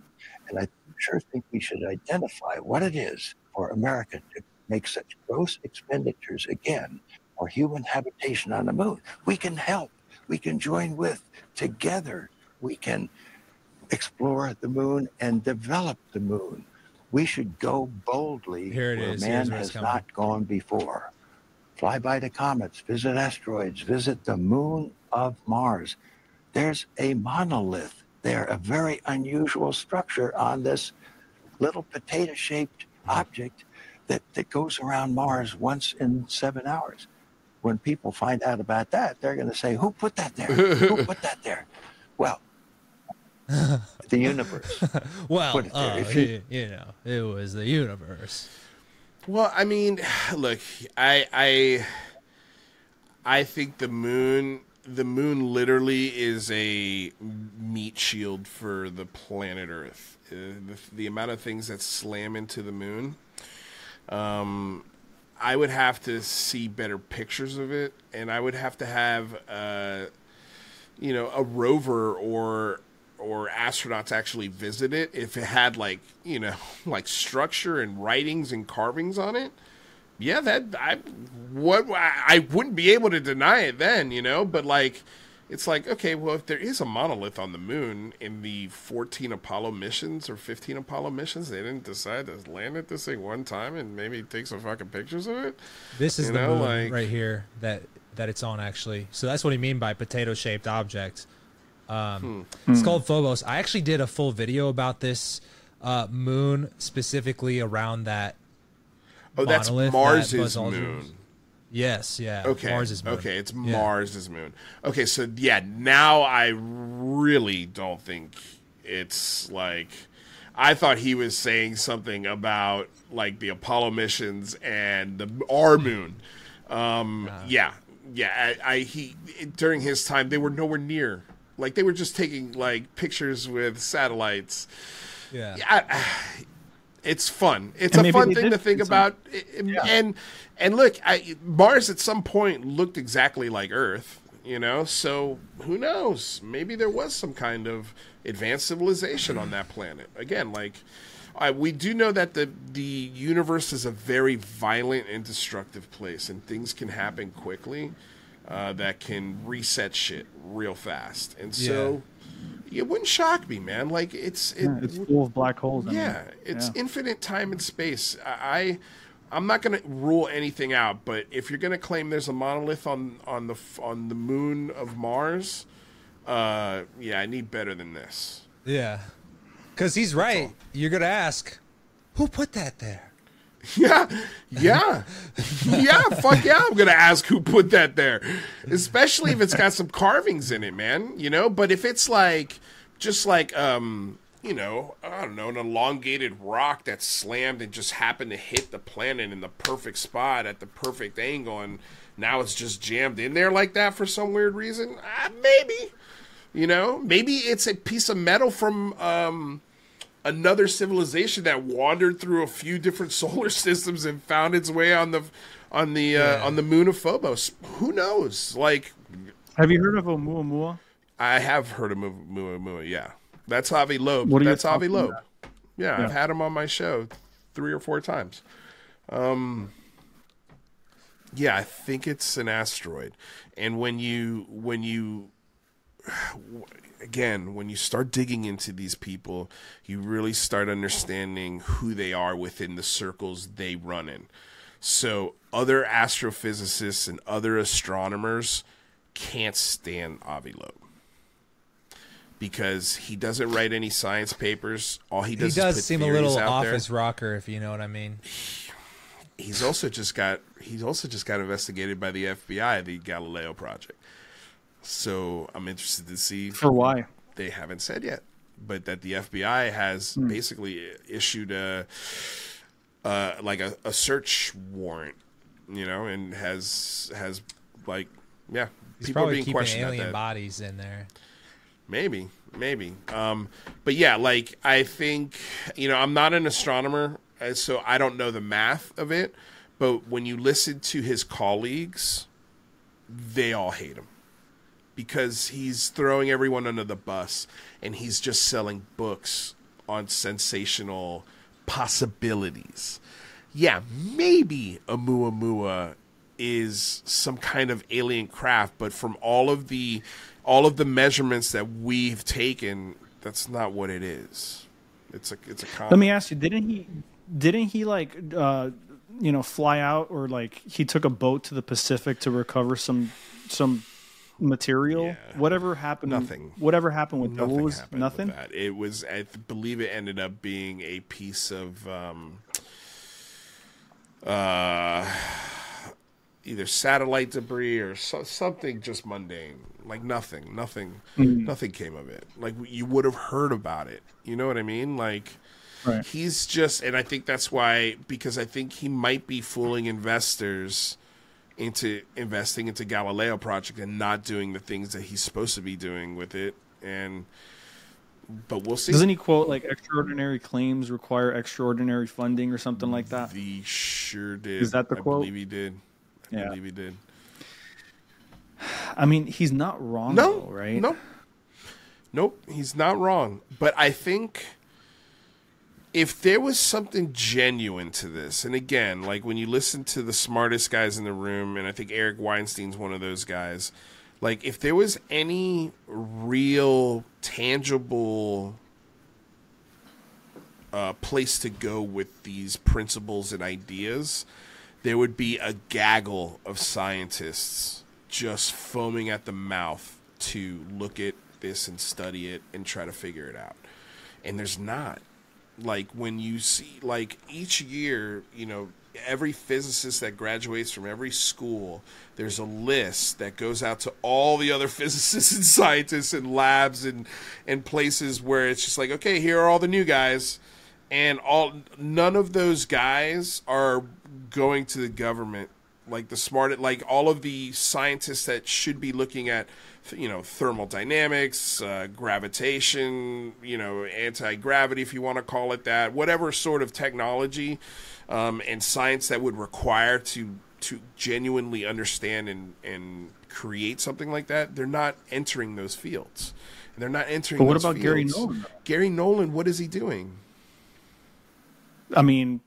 And I sure think we should identify what it is for America to make such gross expenditures again for human habitation on the moon. We can help. We can join with. Together, we can explore the moon and develop the moon. We should go boldly Here it where is. man has coming. not gone before. Fly by the comets, visit asteroids, visit the moon of Mars. There's a monolith there a very unusual structure on this little potato shaped object that, that goes around Mars once in seven hours. When people find out about that, they're going to say, Who put that there? Who put that there? Well, the universe. well, uh, you, you know, it was the universe. Well, I mean, look, I I I think the moon the moon literally is a meat shield for the planet Earth. Uh, the, the, amount of things that slam into the moon, um, I would have to see better pictures of it, and I would have to have, uh, you know, a rover or or astronauts actually visit it if it had like you know like structure and writings and carvings on it yeah, that I what I wouldn't be able to deny it then, you know, but like it's like okay, well, if there is a monolith on the moon in the 14 Apollo missions or 15 Apollo missions, they didn't decide to land at this thing one time and maybe take some fucking pictures of it. This is you the know, moon like, right here that that it's on actually. So that's what he mean by potato-shaped object. Um, hmm. It's hmm. called Phobos. I actually did a full video about this uh, moon specifically around that. Oh, that's monolith that Mars's Buzz Aldrin moon. Yes, yeah. Okay. Mars's moon. Okay, it's Yeah. Mars's moon. Okay, so yeah, now I really don't think it's like I thought he was saying something about like the Apollo missions and the our moon. Um, yeah, yeah. I, I he during his time they were nowhere near. Like they were just taking like pictures with satellites. Yeah. I, it's fun. It's And a fun thing to think some- about. And and look, I, Mars at some point looked exactly like Earth. You know, so who knows? Maybe there was some kind of advanced civilization on that planet. Again, like I, we do know that the the universe is a very violent and destructive place, and things can happen quickly uh, that can reset shit real fast. And so, it wouldn't shock me, man. Like it's it, Yeah, it's full of black holes. I mean, yeah, it's yeah. infinite time and space. I, I am not going to rule anything out, but if you're going to claim there's a monolith on on the on the moon of Mars, uh, yeah, I need better than this. Yeah. Because he's right. You're going to ask, who put that there? Yeah, yeah, yeah. Fuck yeah! I'm gonna ask who put that there, especially if it's got some carvings in it, man. You know, but if it's like just like um, you know, I don't know, an elongated rock that slammed and just happened to hit the planet in the perfect spot at the perfect angle, and now it's just jammed in there like that for some weird reason, uh, maybe. You know, maybe it's a piece of metal from um another civilization that wandered through a few different solar systems and found its way on the on the uh, on the moon of Phobos. Who knows? Like Have you heard of Oumuamua? I have heard of Mu- Muamua. Yeah, that's Avi Loeb. What That's Avi Loeb. Yeah, Yeah. I've had him on my show three or four times. Um, yeah, I think it's an asteroid, and when you when you again when you start digging into these people, you really start understanding who they are within the circles they run in. So other astrophysicists and other astronomers can't stand Avi Loeb because he doesn't write any science papers. All he does he does, does is put seem a little out there. office rocker, if you know what I mean. He's also just got he's also just got investigated by the FBI, the Galileo project. So I'm interested to see For why? they haven't said yet, but that the FBI has Hmm. basically issued a uh, like a, a search warrant, you know, and has has like yeah, He's people are probably being questioned alien that. bodies in there. Maybe, maybe. Um, but yeah, like I think you know, I'm not an astronomer, uh, so I don't know the math of it. But when you listen to his colleagues, they all hate him because he's throwing everyone under the bus, and he's just selling books on sensational possibilities. Yeah, maybe a Muamua is some kind of alien craft, but from all of the all of the measurements that we've taken, that's not what it is. It's a it's a comet. Let me ask you, didn't he didn't he like uh you know fly out or like he took a boat to the Pacific to recover some some material? Yeah. Whatever happened Nothing. Whatever happened with nothing was happened nothing? with that. It was I believe it ended up being a piece of um, uh, either satellite debris or so, something just mundane. Like nothing, nothing, Mm-hmm. nothing came of it. Like you would have heard about it. You know what I mean? Like Right. he's just, and I think that's why because I think he might be fooling investors into investing into Galileo project and not doing the things that he's supposed to be doing with it. And but we'll see. Doesn't he quote like extraordinary claims require extraordinary funding or something like that? He sure did. Is that the I quote? believe he did. I Yeah. believe he did. I mean, he's not wrong No, though, right? Nope. Nope. He's not wrong. But I think if there was something genuine to this, and again, like when you listen to the smartest guys in the room, and I think Eric Weinstein's one of those guys, like if there was any real, tangible uh, place to go with these principles and ideas, there would be a gaggle of scientists just foaming at the mouth to look at this and study it and try to figure it out. And there's not. Like when you see like each year you know every physicist that graduates from every school there's a list that goes out to all the other physicists and scientists and labs and and places where it's just like okay here are all the new guys. And all none of those guys are going to the government like the smart like all of the scientists that should be looking at you know thermodynamics uh, gravitation you know anti-gravity if you want to call it that whatever sort of technology um, and science that would require to to genuinely understand and and create something like that they're not entering those fields and they're not entering But what about Garry. Nolan? garry nolan what is he doing I mean,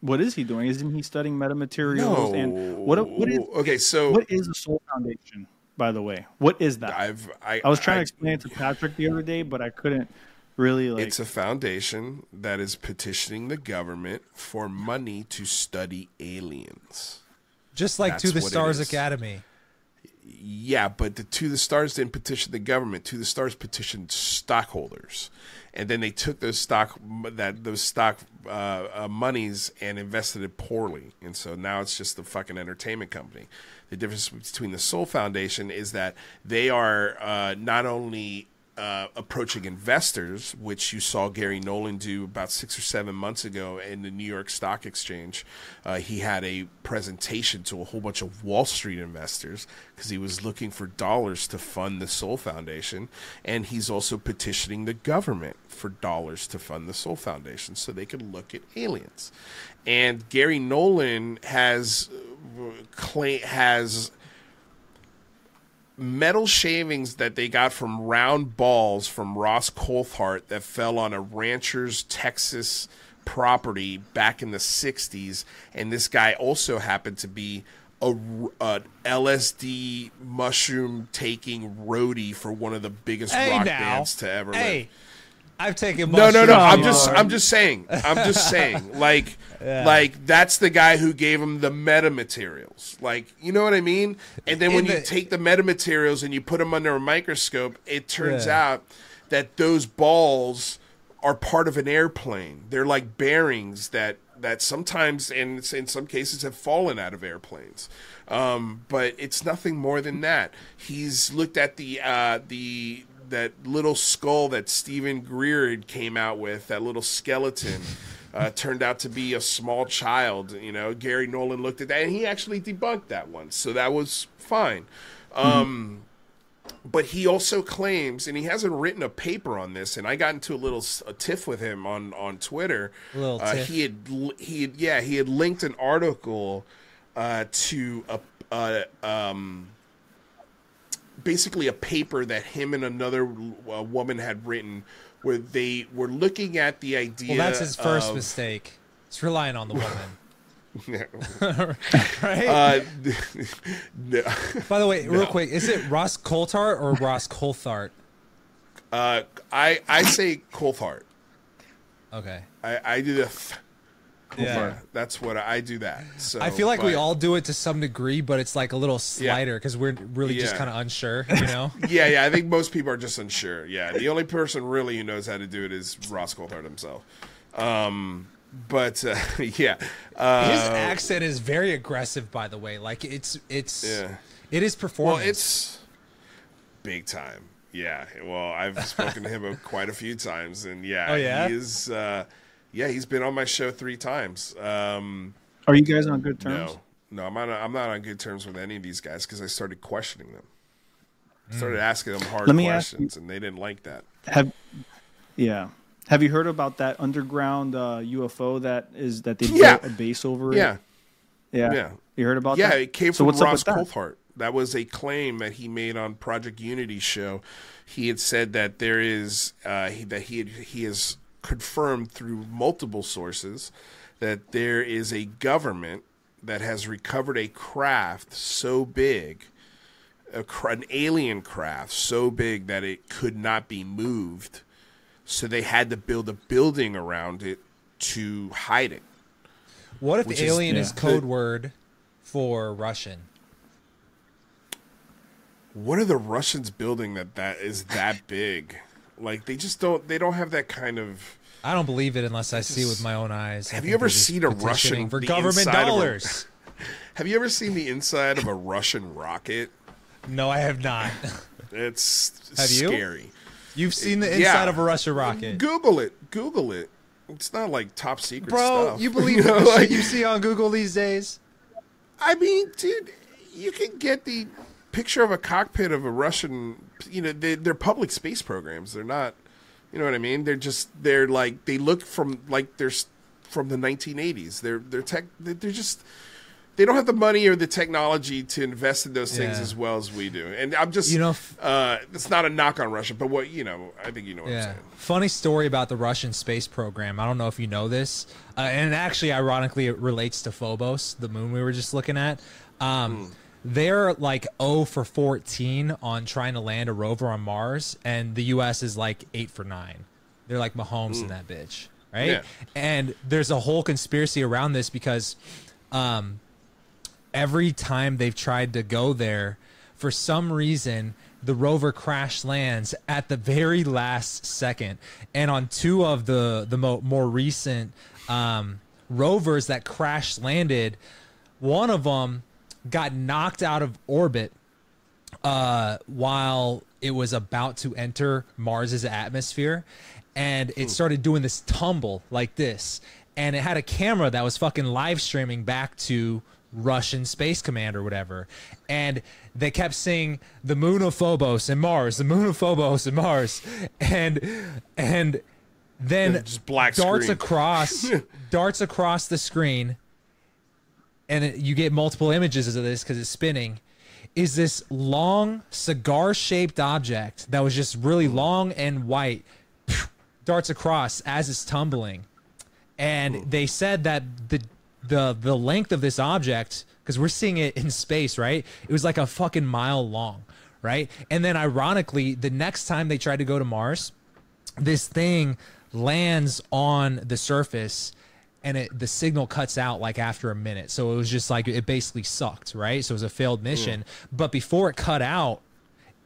what is he doing? Isn't he studying metamaterials? And what what is okay so what is the Sol Foundation? By the way, what is that? i've i, I was trying I- to explain it to Patrick the other day, but I couldn't really like. It's a foundation that is petitioning the government for money to study aliens. Just like to the Stars. Academy. Yeah, but the To the Stars didn't petition the government. To the Stars petitioned stockholders, and then they took those stock that those stock uh, uh, monies and invested it poorly, and so now it's just a fucking entertainment company. The difference between the Sol Foundation is that they are uh, not only uh, approaching investors, which you saw Garry Nolan do about six or seven months ago in the New York Stock Exchange. Uh, he had a presentation to a whole bunch of Wall Street investors because he was looking for dollars to fund the Sol Foundation. And he's also petitioning the government for dollars to fund the Sol Foundation so they could look at aliens. And Garry Nolan has uh, claim has metal shavings that they got from round balls from Ross Coulthart that fell on a rancher's Texas property back in the 60s. And this guy also happened to be a, a LSD mushroom taking roadie for one of the biggest Hey rock now. bands to ever live. I've taken No, no, no. I'm just. I'm just saying. I'm just saying. Like, like that's the guy who gave him the meta materials. Like, you know what I mean? And then when In you take the meta materials and you put them under a microscope, it turns Yeah. out that those balls are part of an airplane. They're like bearings that that sometimes and in some cases have fallen out of airplanes. Um, but it's nothing more than that. He's looked at the uh, the that little skull that Steven Greer had came out with, that little skeleton. Uh, turned out to be a small child. You know, Garry Nolan looked at that, and he actually debunked that one, so that was fine. Um, but he also claims, and he hasn't written a paper on this. And I got into a little a tiff with him on on Twitter. A little uh, tiff. He had he had yeah he had linked an article uh, to a, a um basically a paper that him and another uh, woman had written where they were looking at the idea. Well, that's his first of, mistake. It's relying on the woman. right? Uh, no. By the way, real no. quick, is it Ross Coulthart or Ross Coulthart? uh, I I say Coulthard. Okay. I, I do the. Th- Yeah. That's what I, I do. That. So I feel like we all do it to some degree, but it's like a little slighter because we're really just kind of unsure, you know? Yeah, yeah. I think most people are just unsure. Yeah, the only person really who knows how to do it is Ross Coulthard himself. Um, but uh, yeah, uh, His accent is very aggressive, by the way. Like it's it's Yeah. it is performance. well, it's big time. Yeah. Well, I've spoken to him quite a few times, and yeah, Oh, yeah? he is. Uh, yeah, he's been on my show three times. Um, Are you guys on good terms? No, no, I'm not. I'm not on good terms with any of these guys because I started questioning them. Hmm. Started asking them hard Let me ask questions, and they didn't like that. Have yeah. Have you heard about that underground uh, UFO that is that they Yeah. built a base over Yeah, it? Yeah. yeah, You heard about yeah. that? It came so from what's Ross up with that? That was a claim that he made on Project Unity show. He had said that there is uh, he, that he had, he has confirmed through multiple sources that there is a government that has recovered a craft so big a, an alien craft so big that it could not be moved. So they had to build a building around it to hide it. what if is- alien is yeah. code word for Russian? What are the Russians building that that is that big? Like they just don't they don't have that kind of I don't believe it unless I see it with my own eyes. Have you ever seen a Russian- for government of a- dollars? Have you ever seen the inside of a Russian rocket? No, I have not. It's Have scary. You've seen the inside Yeah. of a Russian rocket, Google it. Google it. It's not like top secret bro. stuff. You believe know, the like- you see on Google these days? I mean, dude, you can get the picture of a cockpit of a Russian. You know, they, they're public space programs. They're not. You know what I mean? They're just. They're like they look from like they're from the 1980s. They're they're tech. They're just. They don't have the money or the technology to invest in those things Yeah. as well as we do. And I'm just. You know, f- uh, it's not a knock on Russia, but what you know, I think you know what I'm Yeah. saying. Funny story about the Russian space program. I don't know if you know this, uh, and actually, ironically, it relates to Phobos, the moon we were just looking at. Um, They're like 0 for 14 on trying to land a rover on Mars, and the U.S. is like 8 for 9. They're like Mahomes in that bitch, right? Yeah. And there's a whole conspiracy around this because um, every time they've tried to go there, for some reason, the rover crash lands at the very last second. And on two of the the mo- more recent um, rovers that crash landed, one of them got knocked out of orbit uh, while it was about to enter Mars's atmosphere, and it started doing this tumble like this, and it had a camera that was fucking live streaming back to Russian Space Command or whatever, and they kept saying the moon of Phobos and Mars, the moon of Phobos and Mars, and and then just black darts screen. across darts across the screen and it, you get multiple images of this because it's spinning is this long cigar shaped object that was just really long and white darts across as it's tumbling. And they said that the the the length of this object because we're seeing it in space right? It was like a fucking mile long right? And then ironically the next time they tried to go to mars this thing lands on the surface and it the signal cuts out like after a minute. So it was just like it basically sucked right? So it was a failed mission. But before it cut out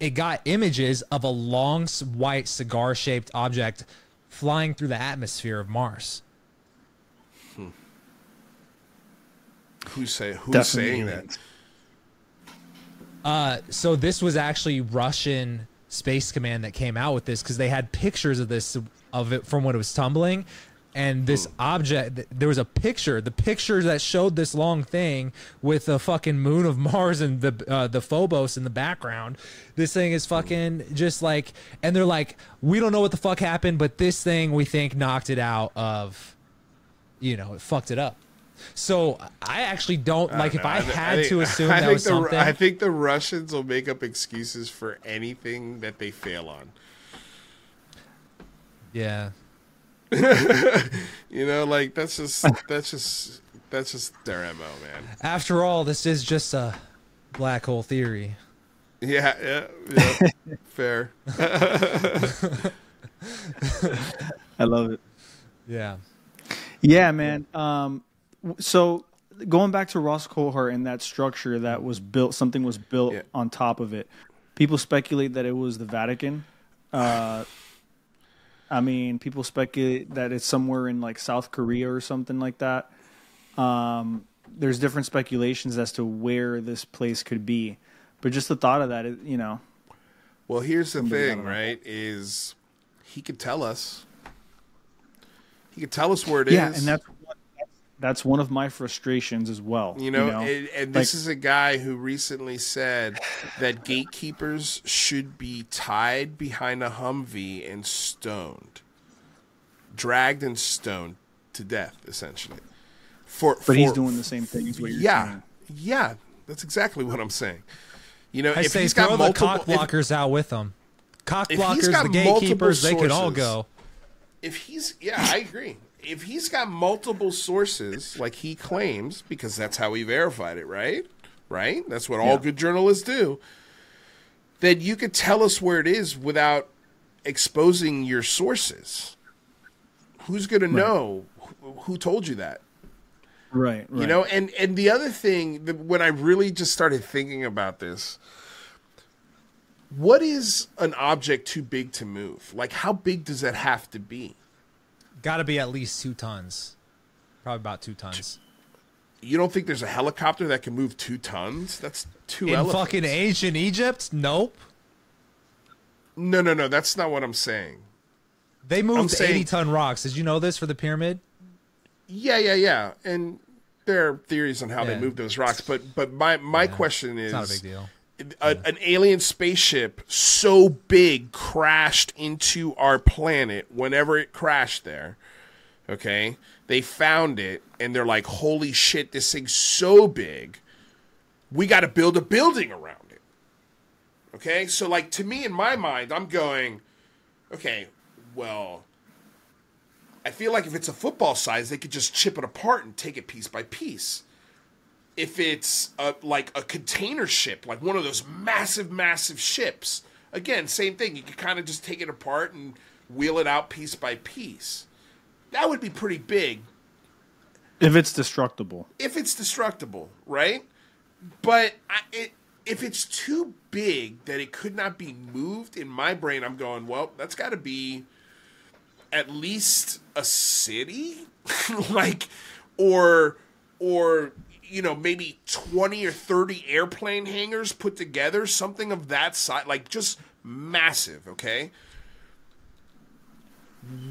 it got images of a long white cigar shaped object flying through the atmosphere of mars. Who's say who's Definitely. saying that? Uh, so this was actually Russian Space Command that came out with this because they had pictures of this of it from when it was tumbling, and this object. There was a picture, the picture that showed this long thing with the fucking moon of Mars and the uh, the Phobos in the background. This thing is fucking just like, and they're like, we don't know what the fuck happened, but this thing we think knocked it out of, you know, it fucked it up. So I actually don't like if No, I had think- to assume I that think was the, something. I think the Russians will make up excuses for anything that they fail on. yeah. You know, like that's just that's just that's just their mo, man. After all, this is just a black hole theory. Yeah, yeah, yeah. fair. I love it. Yeah. Yeah, man. Um, so going back to Ross Coulthart and that structure that was built, something was built Yeah. on top of it. People speculate that it was the Vatican. Uh, I mean, people speculate that it's somewhere in like South Korea or something like that. Um, there's different speculations as to where this place could be, but just the thought of that, it, you know, Well, here's the thing, right? Is he could tell us. He could tell us where it is. yeah, and that's that's one of my frustrations as well. You know, and, and this Like- is a guy who recently said that gatekeepers should be tied behind a Humvee and stoned, dragged and stoned to death, essentially. For but he's doing the same thing. What you're yeah, saying. yeah, that's exactly what I'm saying. You know, I if say he's throw got the multiple, cock if- blockers out with them. Cock blockers, the multiple gatekeepers, they can all go. if he's yeah, I agree. If he's got multiple sources, like he claims, because that's how he verified it, right? Right? That's what all Yeah. good journalists do. Then you could tell us where it is without exposing your sources. Who's going to know who, told you that? Right, right. You know, and and the other thing, that when I really just started thinking about this, what is an object too big to move? Like, how big does that have to be? Got to be at least two tons. Probably about two tons. You don't think there's a helicopter that can move two tons? That's two In elephants. fucking ancient Egypt? Nope. no, no, no. That's not what I'm saying. They moved saying- 80 ton rocks. Did you know this for the pyramid? Yeah, yeah, yeah. And there are theories on how they moved those rocks, but but my my question is It's not a big deal. A, an alien spaceship so big crashed into our planet whenever it crashed there. Okay, they found it and they're like, "Holy shit, this thing's so big, we got to build a building around it." Okay, so like to me in my mind, I'm going, okay, well. I feel like if it's a football size, they could just chip it apart and take it piece by piece if it's a, like a container ship, like one of those massive, massive ships, again, same thing. You could kind of just take it apart and wheel it out piece by piece. That would be pretty big If it's destructible. if it's destructible, right? But I, it, if it's too big that it could not be moved, in my brain, I'm going, well, that's got to be at least a city, like, or, or you know, maybe twenty or thirty airplane hangars put together, something of that size, like just massive. Okay.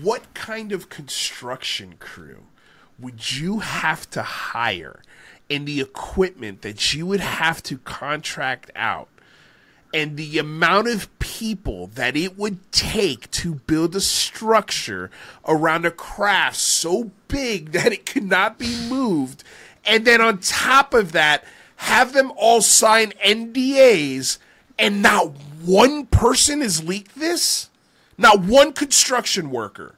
What kind of construction crew would you have to hire and the equipment that you would have to contract out and the amount of people that it would take to build a structure around a craft so big that it could not be moved and then on top of that have them all sign NDAs and not one person has leaked this not one construction worker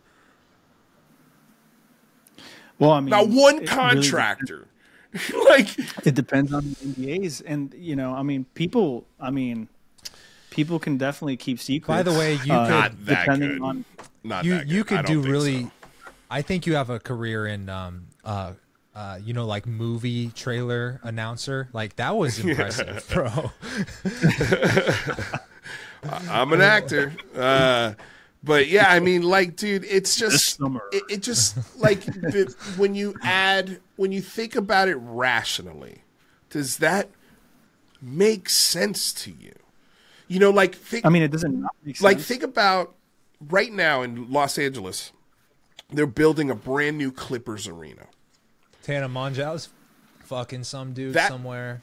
Well, I mean, not one it really contractor like It depends on the NDAs, and you know, I mean, people. I mean, people can definitely keep secrets. By the way, you uh, could- depending good. on. not you that you good. I could don't do think really so. I think you have a career in um uh uh you know like movie trailer announcer. Like that was impressive, bro. I'm an actor. Uh, but yeah, I mean, like, dude, it's just it, it just like the, when you add when you think about it rationally, does that make sense to you? You know, like think I mean, it doesn't not make sense. like think about right now in Los Angeles, they're building a brand new Clippers arena. Tana Mongeau's fucking some dude That- somewhere.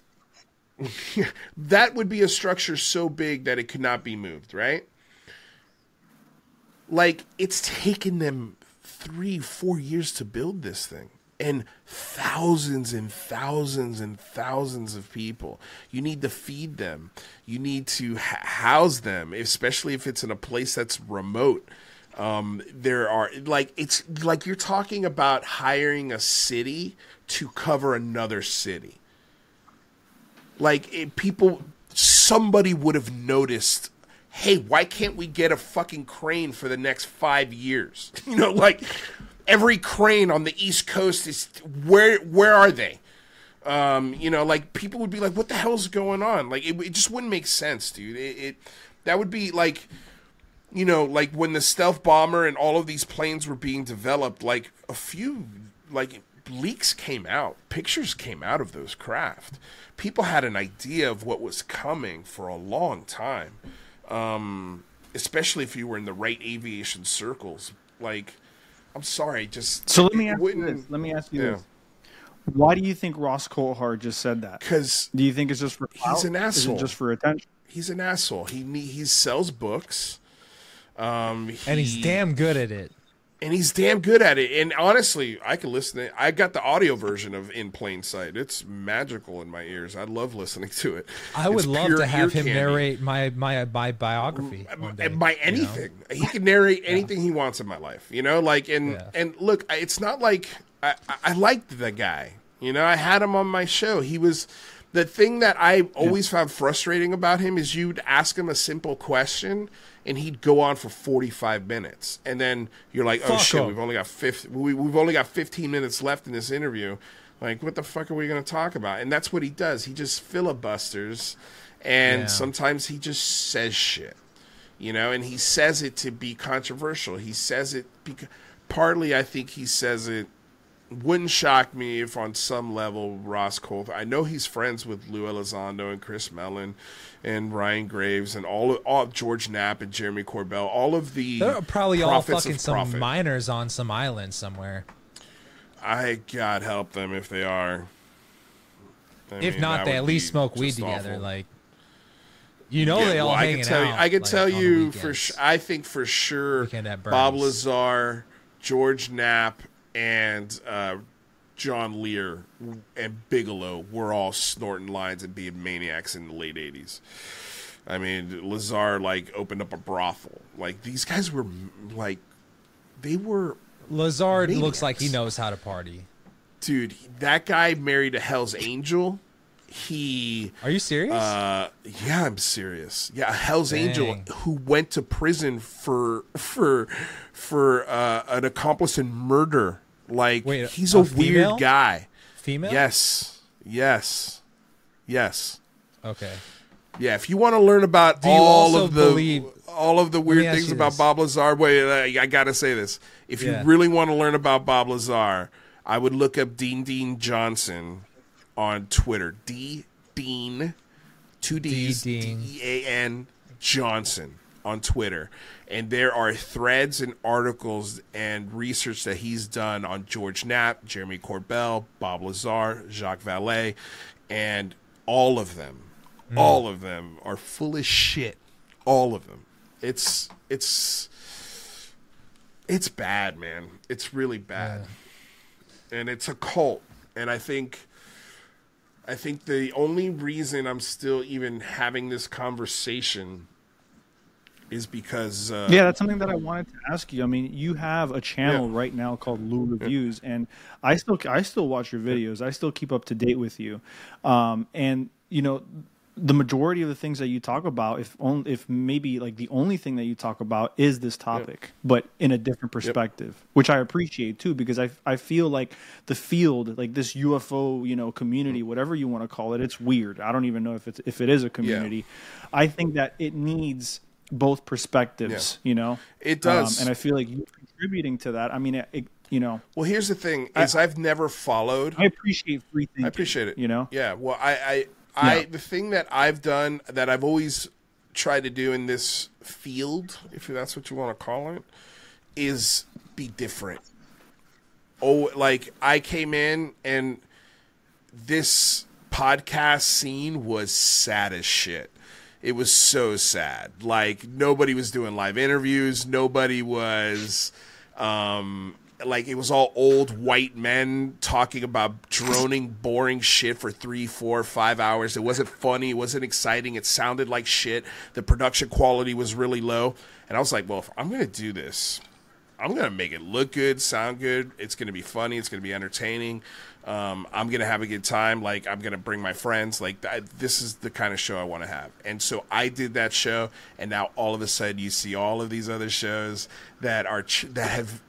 that would be a structure so big that it could not be moved, right? Like it's taken them three, four years to build this thing, and thousands and thousands and thousands of people. You need to feed them. You need to ha- house them, especially if it's in a place that's remote. Um, there are like it's like you're talking about hiring a city to cover another city. Like it, people somebody would have noticed hey why can't we get a fucking crane for the next five years? You know like every crane on the east coast is where where are they? Um you know like people would be like what the hell's going on? Like it, it just wouldn't make sense dude. It, it that would be like you know like when the stealth bomber and all of these planes were being developed like a few like leaks came out pictures came out of those craft people had an idea of what was coming for a long time um especially if you were in the right aviation circles like i'm sorry just so let me ask you this. Let me ask you yeah. this. Why do you think Ross Coulthart just said that? because Do you think it's just for He's an asshole. just for attention? he's an asshole he he sells books um And he's damn good at it. and he's damn good at it. And honestly, I can listen. To, I got the audio version of In Plain Sight. It's magical in my ears. I love listening to it. I would It's love to have him candy. narrate my my my biography. day, by you know? anything. He can narrate anything he wants in my life. You know, like and Yeah. and look, it's not like I, I- I liked the guy. You know, I had him on my show. He was the thing that I always found frustrating about him is you'd ask him a simple question and he'd go on for 45 minutes. And then you're like oh Fuck shit him. we've only got 50, we, we've only got 15 minutes left in this interview. Like what the fuck are we going to talk about? And that's what he does. He just filibusters and Yeah. sometimes he just says shit you know? And he says it to be controversial. He says it because partly I think he says it wouldn't shock me if on some level Ross Cole I know he's friends with Lue Elizondo and Chris Mellon and Ryan Graves and all of, all George Knapp and Jeremy Corbell, all of the They're probably all fucking some profit. miners on some island somewhere. I God help them if they are. I if mean, not, they at least smoke weed together. Awful. Like, you know, yeah, they all well, hanging I can tell out. You, I can like, tell you for sure. I think for sure, Bob Lazar, George Knapp, and uh, John Lear and Bigelow were all snorting lines and being maniacs in the late '80s. I mean, Lazar like opened up a brothel. Like these guys were like, they were. Lazar looks like he knows how to party. Dude, that guy married a Hell's Angel. He. Are you serious? Uh, yeah, I'm serious. Yeah, Hell's Dang. Angel who went to prison for for for uh, an accomplice in murder like Wait, he's a, a weird guy. Female? Yes. Yes. Yes. Okay. Yeah, if you want to learn about all of the believe, all of the weird things about. Bob Lazar, wait, I, I got to say this. If yeah. you really want to learn about Bob Lazar, I would look up Dean Dean Johnson on Twitter. D Dean, two D's, D E A N Johnson on Twitter and there are threads and articles and research that he's done on George Knapp, Jeremy Corbell, Bob Lazar, Jacques Vallée, and all of them, mm. all of them are full of shit. All of them. It's it's it's bad, man. It's really bad, yeah. and it's a cult. And I think I think the only reason I'm still even having this conversation is because uh, yeah, that's something that I wanted to ask you. I mean, you have a channel yeah. right now called Lu Reviews, yeah. and I still I still watch your videos. I still keep up to date with you, um, and you know the majority of the things that you talk about, if only if maybe like the only thing that you talk about is this topic, yep. but in a different perspective, yep. which I appreciate too, because I I feel like the field, like this UFO, you know, community, mm-hmm. whatever you want to call it, it's weird. I don't even know if it's if it is a community. Yeah. I think that it needs both perspectives. Yeah. You know, it does, um, and I feel like you're contributing to that. I mean, it, it, you know. Well, here's the thing: is I, have never followed. I appreciate free thinking. I appreciate it. You know. Yeah. Well, I, I, I the thing that I've done that I've always tried to do in this field, if that's what you want to call it, is be different. Oh, like I came in and this podcast scene was sad as shit it was so sad. Like nobody was doing live interviews. Nobody was um, like it was all old white men talking about droning, boring shit for three, four, five hours. It wasn't funny. It wasn't exciting. It sounded like shit. The production quality was really low. And I was like, well, if I'm gonna do this, I'm gonna make it look good, sound good. It's gonna be funny. It's gonna be entertaining. Um, I'm gonna have a good time. Like I'm gonna bring my friends. Like I, this is the kind of show I want to have. And so I did that show, and now all of a sudden you see all of these other shows that are ch- that have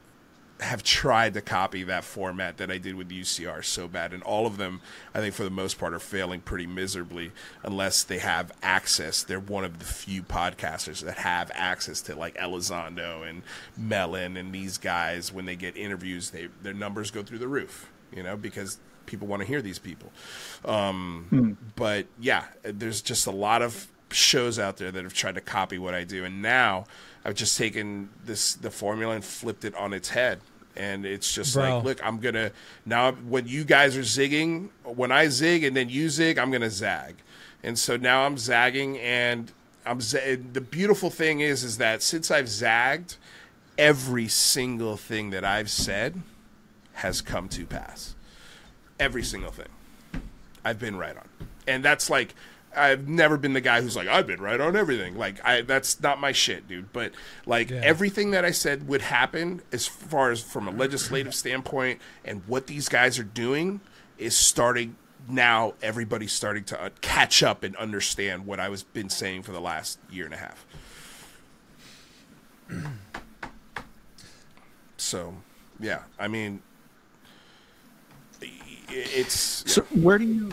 have tried to copy that format that I did with UCR so bad, and all of them, I think for the most part, are failing pretty miserably unless they have access. They're one of the few podcasters that have access to like Elizondo and Mellon and these guys. When they get interviews, they their numbers go through the roof you know, because people want to hear these people. Um, hmm. But yeah, there's just a lot of shows out there that have tried to copy what I do, and now I've just taken this the formula and flipped it on its head. And it's just Bro. like, look, I'm gonna now when you guys are zigging, when I zig and then you zig, I'm gonna zag, and so now I'm zagging, and I'm z- the beautiful thing is, is that since I've zagged, every single thing that I've said has come to pass. Every single thing. I've been right on. And that's like I've never been the guy who's like I've been right on everything. Like I that's not my shit, dude. But like yeah. everything that I said would happen as far as from a legislative standpoint and what these guys are doing is starting now everybody's starting to uh, catch up and understand what I was been saying for the last year and a half. so, yeah, I mean, it's so where do you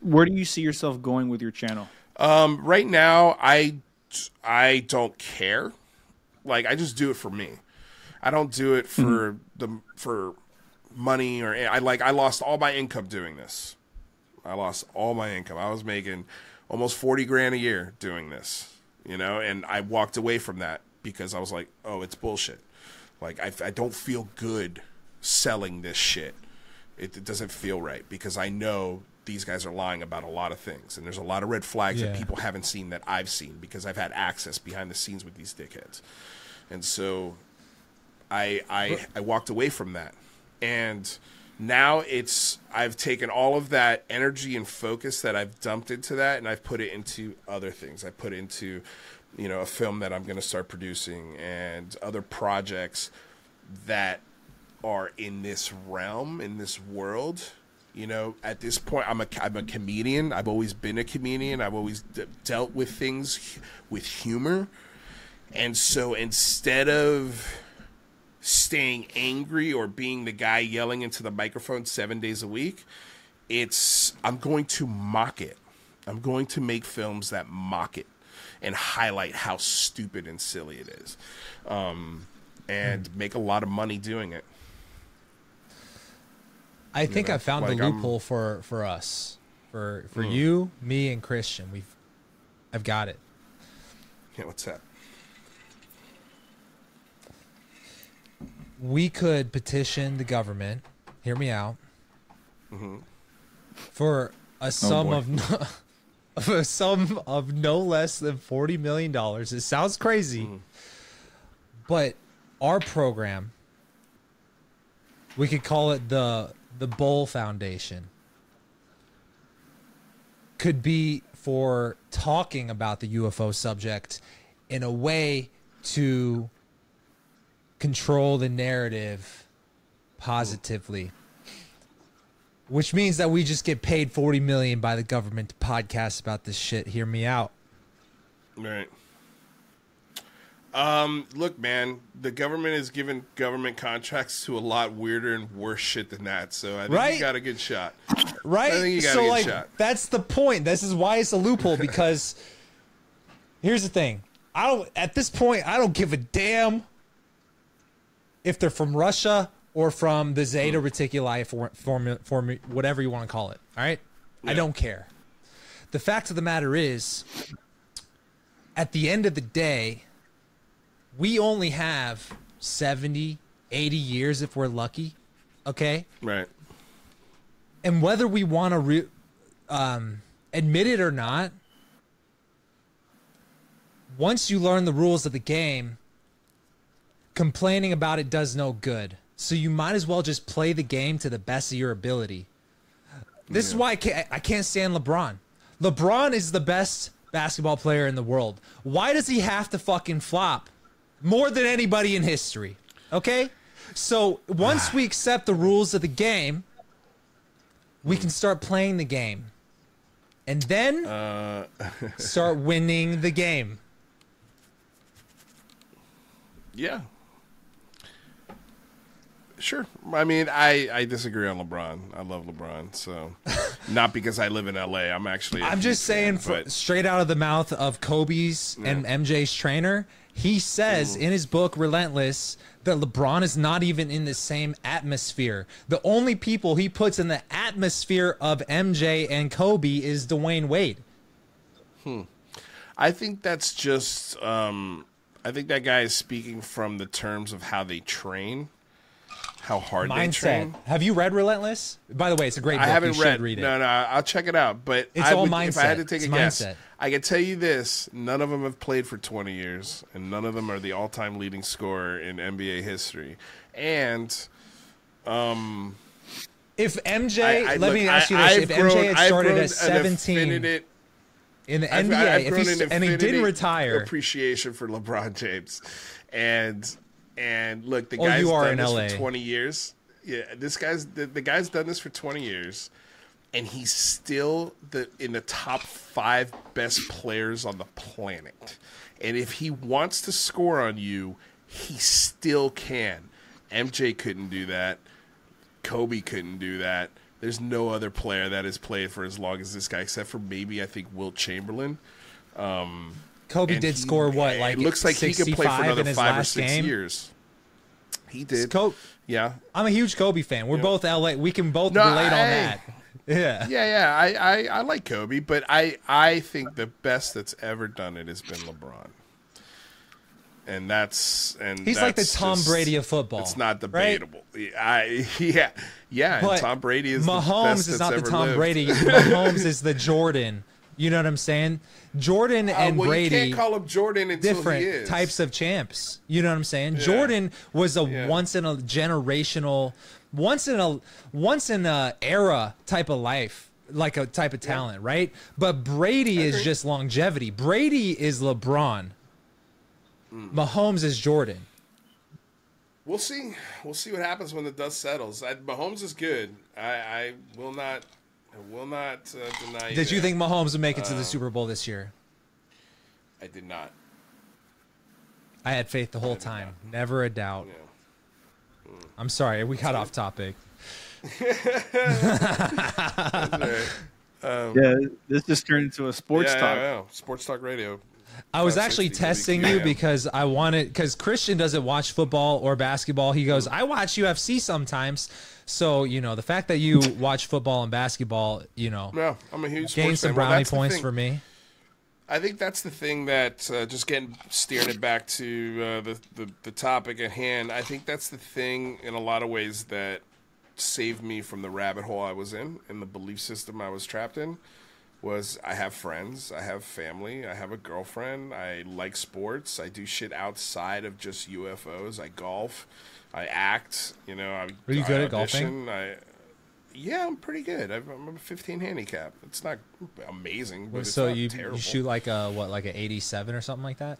where do you see yourself going with your channel? Um, right now, I I don't care. Like I just do it for me. I don't do it for mm-hmm. the for money or I like I lost all my income doing this. I lost all my income. I was making almost 40 grand a year doing this, you know, and I walked away from that because I was like, "Oh, it's bullshit." Like I I don't feel good selling this shit. It, it doesn't feel right because I know these guys are lying about a lot of things and there's a lot of red flags yeah. that people haven't seen that I've seen because I've had access behind the scenes with these dickheads. And so I I I walked away from that and now it's I've taken all of that energy and focus that I've dumped into that and I've put it into other things. I put into you know a film that I'm going to start producing and other projects that are in this realm in this world. You know, at this point, I'm a I'm a comedian. I've always been a comedian. I've always d- dealt with things with humor, and so instead of staying angry or being the guy yelling into the microphone seven days a week. It's I'm going to mock it. I'm going to make films that mock it and highlight how stupid and silly it is, um, and mm. make a lot of money doing it. I think know, I found like the loophole I'm, for for us, for for mm. you, me, and Christian. We've, I've got it. Yeah, what's that? we could petition the government. Hear me out. Mm-hmm. For a oh, sum oh of no, of a sum of no less than forty million dollars. It sounds crazy, mm. but our program, we could call it the the Bull Foundation, could be for talking about the UFO subject in a way to control the narrative positively. Which means that we just get paid 40 million by the government to podcast about this shit. Hear me out. Right. Um, look, man, the government is giving government contracts to a lot weirder and worse shit than that. So I think right? you got a good shot. Right. I think you got so, a good like, shot. That's the point. This is why it's a loophole because here's the thing. I don't at this point I don't give a damn if they're from Russia or from the Zeta hmm. Reticuli form whatever you want to call it. All right? Yeah. I don't care. The fact of the matter is, at the end of the day, we only have 70, 80 years if we're lucky. Okay? Right. And whether we want to re- um, admit it or not, once you learn the rules of the game, complaining about it does no good. So you might as well just play the game to the best of your ability. This yeah. is why I can't, I can't stand LeBron. LeBron is the best basketball player in the world. Why does he have to fucking flop more than anybody in history? Okay? So once we accept the rules of the game, we can start playing the game. And then uh. start winning the game. Yeah, Sure. I mean, I, I disagree on LeBron. I love LeBron, so not because I live in LA. I'm actually. I'm just saying, straight out of the mouth of Kobe's yeah. and MJ's trainer, he says mm. in his book Relentless that LeBron is not even in the same atmosphere. The only people he puts in the atmosphere of MJ and Kobe is Dwyane Wade. Hmm. I think that's just. Um, I think that guy is speaking from the terms of how they train how hard mindset. they train. Have you read Relentless? By the way, it's a great book. I haven't read. read. it. No, no, I'll check it out. But it's I all would, mindset. If I had to take it's a guess, mindset. I can tell you this: none of them have played for 20 years, and none of them are the all-time leading scorer in NBA history. And, um, if MJ, I, I, let look, me ask you this: I've if grown, MJ had started at 17 in the I've, NBA, I've if he, and he didn't retire, appreciation for LeBron James, and and look, the oh, guy's done this LA. for 20 years. Yeah, this guy's the, the guy's done this for 20 years, and he's still the in the top five best players on the planet. And if he wants to score on you, he still can. MJ couldn't do that. Kobe couldn't do that. There's no other player that has played for as long as this guy, except for maybe I think Wilt Chamberlain. Um, Kobe did he, score what? Like it looks like he could play for another five or six game? years. he did. Kobe, Yeah, I'm a huge Kobe fan. We're Yeah. both LA. We can both No, relate on that. Yeah. yeah, yeah. I, I, I like Kobe, but I, I think the best that's ever done it has been LeBron. And that's and He's like the Tom just- Brady of football. It's not right? debatable. I yeah yeah. And Tom Brady is Mahomes the best is that's not the Tom lived. Brady. Mahomes is the Jordan. You know what I'm saying? Jordan Uh, and well, Brady you can't call him Jordan until different he is. types of champs. You know what I'm saying? Jordan was a Yeah. once in a generational, once in a once in a era type of life, like a type of talent, right? But Brady is just longevity. Brady is LeBron. Hmm. Mahomes is Jordan. We'll see. We'll see what happens when the dust settles. I, Mahomes is good. I, I will not. I will not uh, deny. Did you that. think Mahomes would make it to the Super Bowl this year? I did not. I had faith the whole time. Never a doubt. Yeah. I'm sorry, we got off topic. Yeah, this just turned into a sports yeah, talk. Yeah, yeah. Sports talk radio. I was actually testing you because I wanted because Christian doesn't watch football or basketball. He goes, I watch UFC sometimes. So you know the fact that you watch football and basketball, you know, No, I'm a huge gain some fan. Well, brownie that's points for me. I think that's the thing that uh, just getting steering it back to uh, the, the the topic at hand. I think that's the thing in a lot of ways that saved me from the rabbit hole I was in and the belief system I was trapped in. Was I have friends, I have family, I have a girlfriend, I like sports, I do shit outside of just UFOs. I golf, I act. You know, I, Are you I good at golfing? I, yeah, I'm pretty good. I've, I'm a 15 handicap. It's not amazing, but it's so not you, terrible. you shoot like a what, like an 87 or something like that?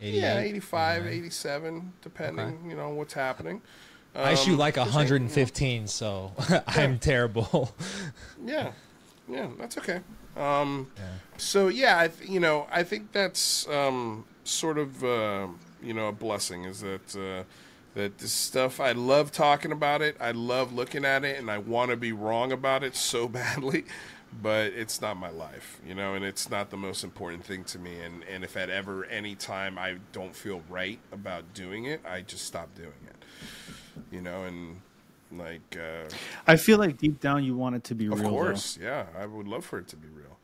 88? Yeah, 85, 87, depending, you know, what's happening. I shoot Um, like just, 115, so I'm terrible. Yeah, yeah, that's okay. Um, So yeah, I th- you know, I think that's um, sort of uh, you know a blessing is that uh, that this stuff. I love talking about it. I love looking at it, and I want to be wrong about it so badly. But it's not my life, you know, and it's not the most important thing to me. And, and if at ever any time I don't feel right about doing it, I just stop doing it, you know. And like, uh, I feel like deep down you want it to be of real. Of course, yeah. I would love for it to be real.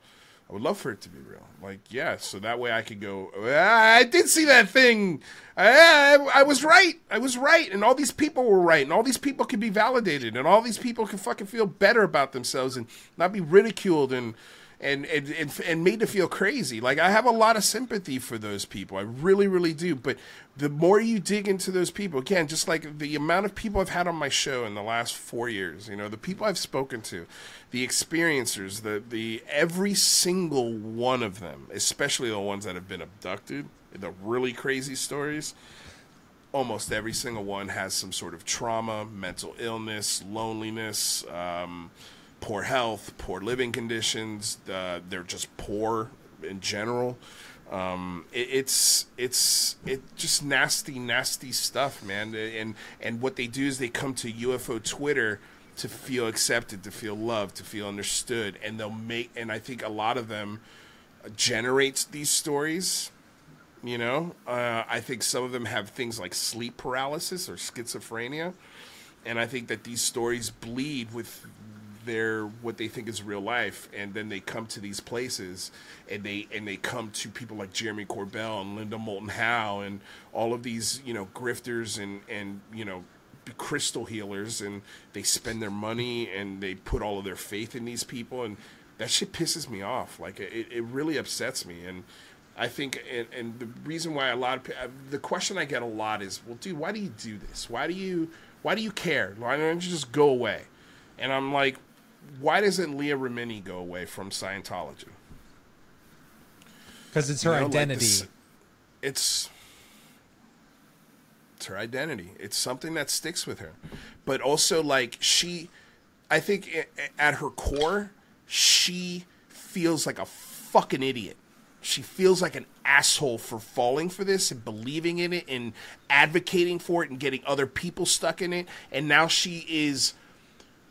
I would love for it to be real. Like, yeah, so that way I could go, "Ah, I did see that thing. I, I, I was right. I was right. And all these people were right. And all these people could be validated. And all these people can fucking feel better about themselves and not be ridiculed and, and, and, and, and made to feel crazy. Like, I have a lot of sympathy for those people. I really, really do. But the more you dig into those people, again, just like the amount of people I've had on my show in the last four years, you know, the people I've spoken to, the experiencers, the, the every single one of them, especially the ones that have been abducted, the really crazy stories, almost every single one has some sort of trauma, mental illness, loneliness, um, poor health, poor living conditions. Uh, they're just poor in general. Um, it, it's it's it just nasty, nasty stuff, man. And and what they do is they come to UFO Twitter to feel accepted, to feel loved, to feel understood, and they'll make. And I think a lot of them generates these stories you know, uh, I think some of them have things like sleep paralysis or schizophrenia, and I think that these stories bleed with their what they think is real life, and then they come to these places, and they and they come to people like Jeremy Corbell and Linda Moulton Howe and all of these you know grifters and and you know crystal healers, and they spend their money and they put all of their faith in these people, and that shit pisses me off. Like it, it really upsets me, and I think, and, and the reason why a lot of the question I get a lot is, well, dude, why do you do this? Why do you why do you care? Why don't you just go away? And I'm like, why doesn't Leah Remini go away from Scientology? Because it's You her know, like identity. this- it's it's her identity. It's something that sticks with her. But also, like she, I think at her core, she feels like a fucking idiot. She feels like an asshole for falling for this and believing in it and advocating for it and getting other people stuck in it. And now she is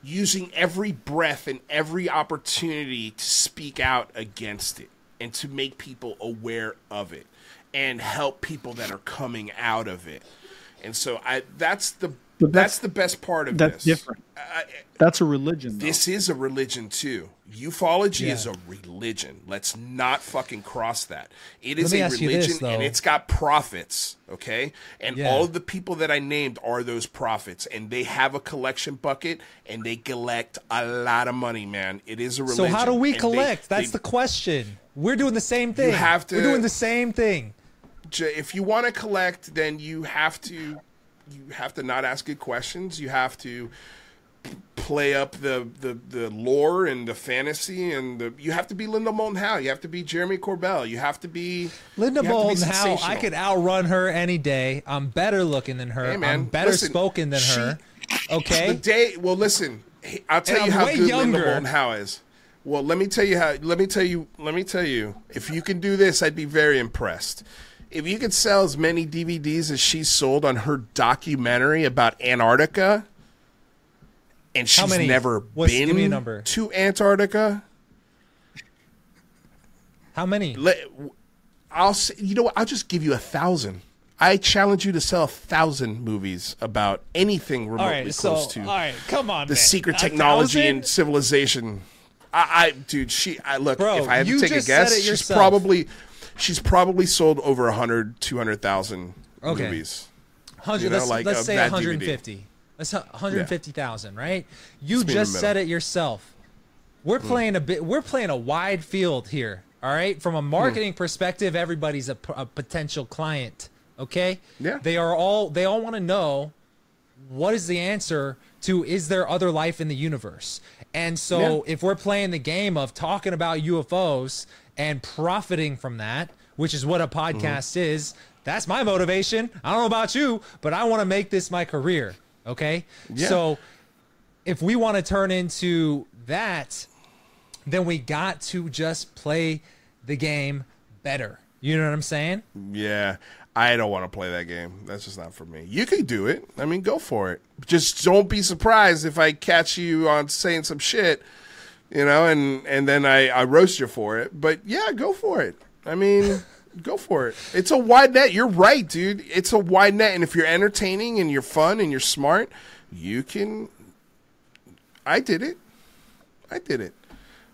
using every breath and every opportunity to speak out against it and to make people aware of it and help people that are coming out of it. And so I that's the But that's, that's- the best part of that's this. different. That's a religion. Though. This is a religion too. Ufology Yeah. is a religion. Let's not fucking cross that. It Let is a ask you this, religion and it's got prophets, okay? And Yeah. all of the people that I named are those prophets and they have a collection bucket and they collect a lot of money, man. It is a religion. So how do we and they- collect? That's they- the question. We're doing the same thing. You have to- We're doing the same thing. if you want to collect, then you have to you have to not ask good questions. You have to play up the, the, the lore and the fantasy and the you have to be Linda Moulton Howe. You have to be Jeremy Corbell. You have to be Linda Moulton Howe, I could outrun her any day. I'm better looking than her. Hey, man, I'm better listen, spoken than she- her. The Okay. day well listen, I'll tell And you I'm how good younger. Linda Moulton Howe is. Well, let me tell you how let me tell you let me tell you if you can do this, I'd be very impressed. If you could sell as many DVDs as she sold on her documentary about Antarctica, and she's never What's- been give me a number. to Antarctica, How many? let, I'll say, you know what? I'll just give you a thousand. I challenge you to sell a thousand movies about anything remotely right. So, close to all right. Come on. the man. secret A technology thousand? and civilization. I, I dude, she, I look. Bro, if I had to take a guess, she's probably, she's probably sold over 100, 200,000 Okay. movies. Hundred. You know, let's like, let's of say that DVD. 150. Let's 150,000, right? You in just said it yourself. We're Hmm. playing a bit. We're playing a wide field here. All right. From a Hmm. marketing perspective, everybody's a potential client. Okay. Yeah. They are all. They all want to know what is the answer to is there other life in the universe? And so if we're playing the game of talking about UFOs and profiting from that, which is what a podcast is, that's my motivation. I don't know about you, but I want to make this my career. Okay? Yeah. So if we want to turn into that, then we got to just play the game better. You know what I'm saying? Yeah, I don't want to play that game. That's just not for me. You can do it. I mean, go for it. Just don't be surprised if I catch you on saying some shit, you know, and and then I I roast you for it. But yeah, go for it. I mean. Go for it. It's a wide net. You're right, dude. It's a wide net, and if you're entertaining and you're fun and you're smart, you can. I did it. I did it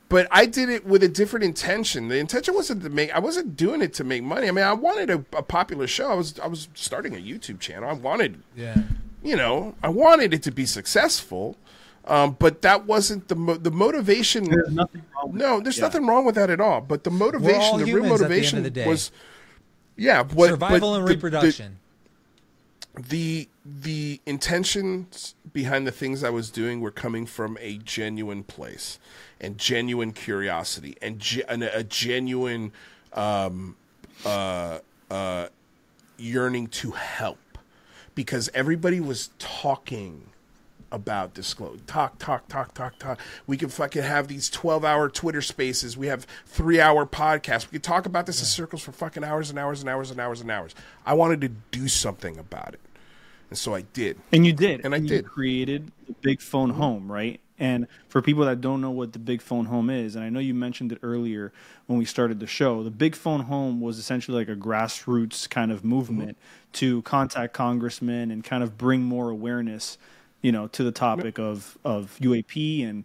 but I did it with a different intention. The intention wasn't to make. I wasn't doing it to make money. I mean, I wanted a, a popular show. I was I was starting a YouTube channel. I wanted, Yeah. you know, I wanted it to be successful. Um, but that wasn't the mo- the motivation. There's nothing wrong. With No, there's Yeah. nothing wrong with that at all. But the motivation, the real at the motivation the was, yeah, what Survival and the- reproduction. the the intentions behind the things I was doing were coming from a genuine place and genuine curiosity and, ge- and a genuine um, uh, uh, yearning to help because everybody was talking about disclose talk talk talk talk talk. We can fucking have these 12 hour twitter spaces. We have three hour podcasts. We could talk about this in circles for fucking hours and hours and hours and hours and hours. I wanted to do something about it. And so i did. And you did. And I you did. created the Big Phone Home, right? And for people that don't know what the Big Phone Home is, and I know you mentioned it earlier when we started the show, the Big Phone Home was essentially like a grassroots kind of movement mm-hmm. to contact congressmen and kind of bring more awareness, you know, to the topic of of UAP and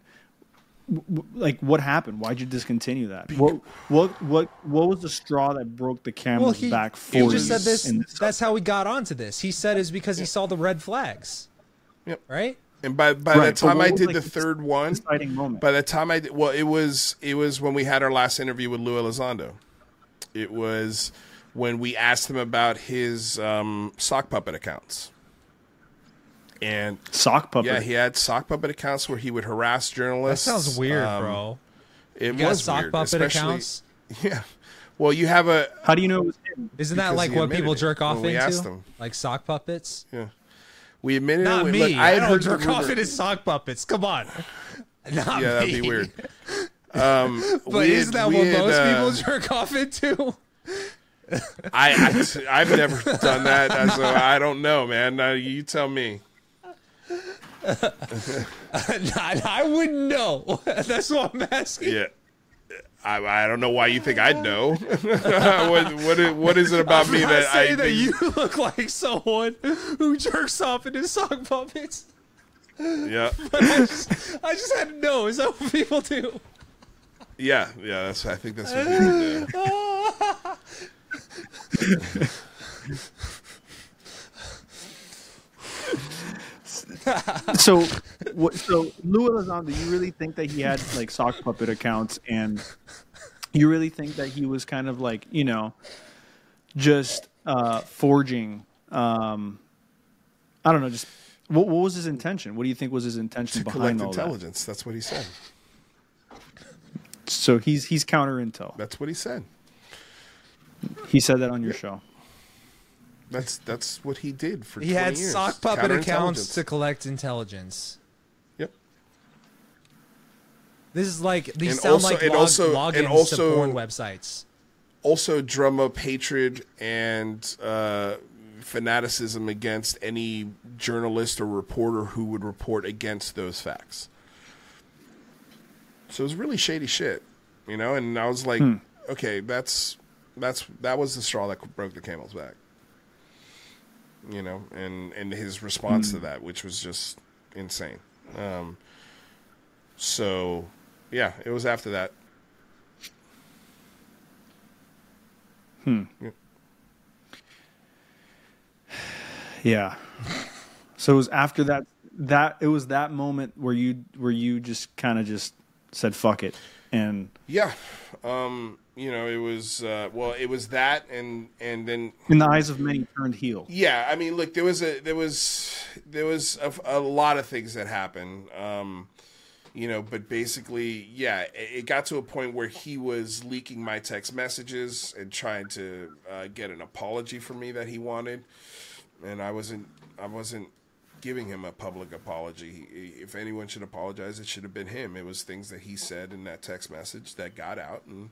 w- w- like what happened? Why'd you discontinue that? What what what what was the straw that broke the camel's Well, he, back he for just said this. in this That's how we got onto this. He said is because he saw the red flags. Yep. Right. and by by Right, the time what i was, did like, the the third one deciding moment? by the time i did well it was it was when we had our last interview with lue elizondo it was when we asked him about his um, sock puppet accounts and Sock puppet. Yeah, he had sock puppet accounts where he would harass journalists. That journalists. sounds weird, Um, bro. It You got was sock weird, puppet accounts. Yeah. Well, you have a How do you know it was him? Isn't that like what people jerk off when we asked into? him. Like sock puppets? yeah. We admitted Not it. me. Look, I, had don't heard jerk off into sock puppets. Come on. Not Yeah, that'd be weird. Um, But isn't had- that what had, most uh, people jerk off into? I, I I've never done that, uh, so I don't know, man. Now you tell me. I, I wouldn't know. That's what I'm asking. Yeah. I, I don't know why you think I'd know. what, what, is, what is it about me that say I that think- you look like someone who jerks off into sock puppets? Yeah, I just, I just had to know. Is that what people do? yeah, yeah. That's I think that's what people do. So, what, so Lue Elizondo, you really think that he had like sock puppet accounts, and you really think that he was kind of like you know, just uh, forging? Um, I don't know. Just what, what was his intention? What do you think was his intention To behind collect all that? intelligence. That's what he said. So he's he's counter intel. That's what he said. He said that on your show. That's that's what he did for. Years. He 20 had years. sock puppet accounts to collect intelligence. Yep. This is like these And sound also- like and log, also- logins and also- to porn websites. also drum up hatred and uh, fanaticism against any journalist or reporter who would report against those facts. So it was really shady shit, you know. And I was like, okay, that's that's that was the straw that broke the camel's back, you know. And and his response to that, which was just insane. Um, so yeah, it was after that. Hm. Yeah. So it was after that that it was that moment where you where you just kind of just said fuck it and Yeah, um, you know, it was uh, well, it was that, and and then in the eyes of many turned heel. yeah, I mean, look, there was a there was there was a, a lot of things that happened, um, you know, but basically, yeah, it, it got to a point where he was leaking my text messages and trying to uh, get an apology from me that he wanted, and I wasn't I wasn't giving him a public apology. If anyone should apologize, it should have been him. It was things that he said in that text message that got out, and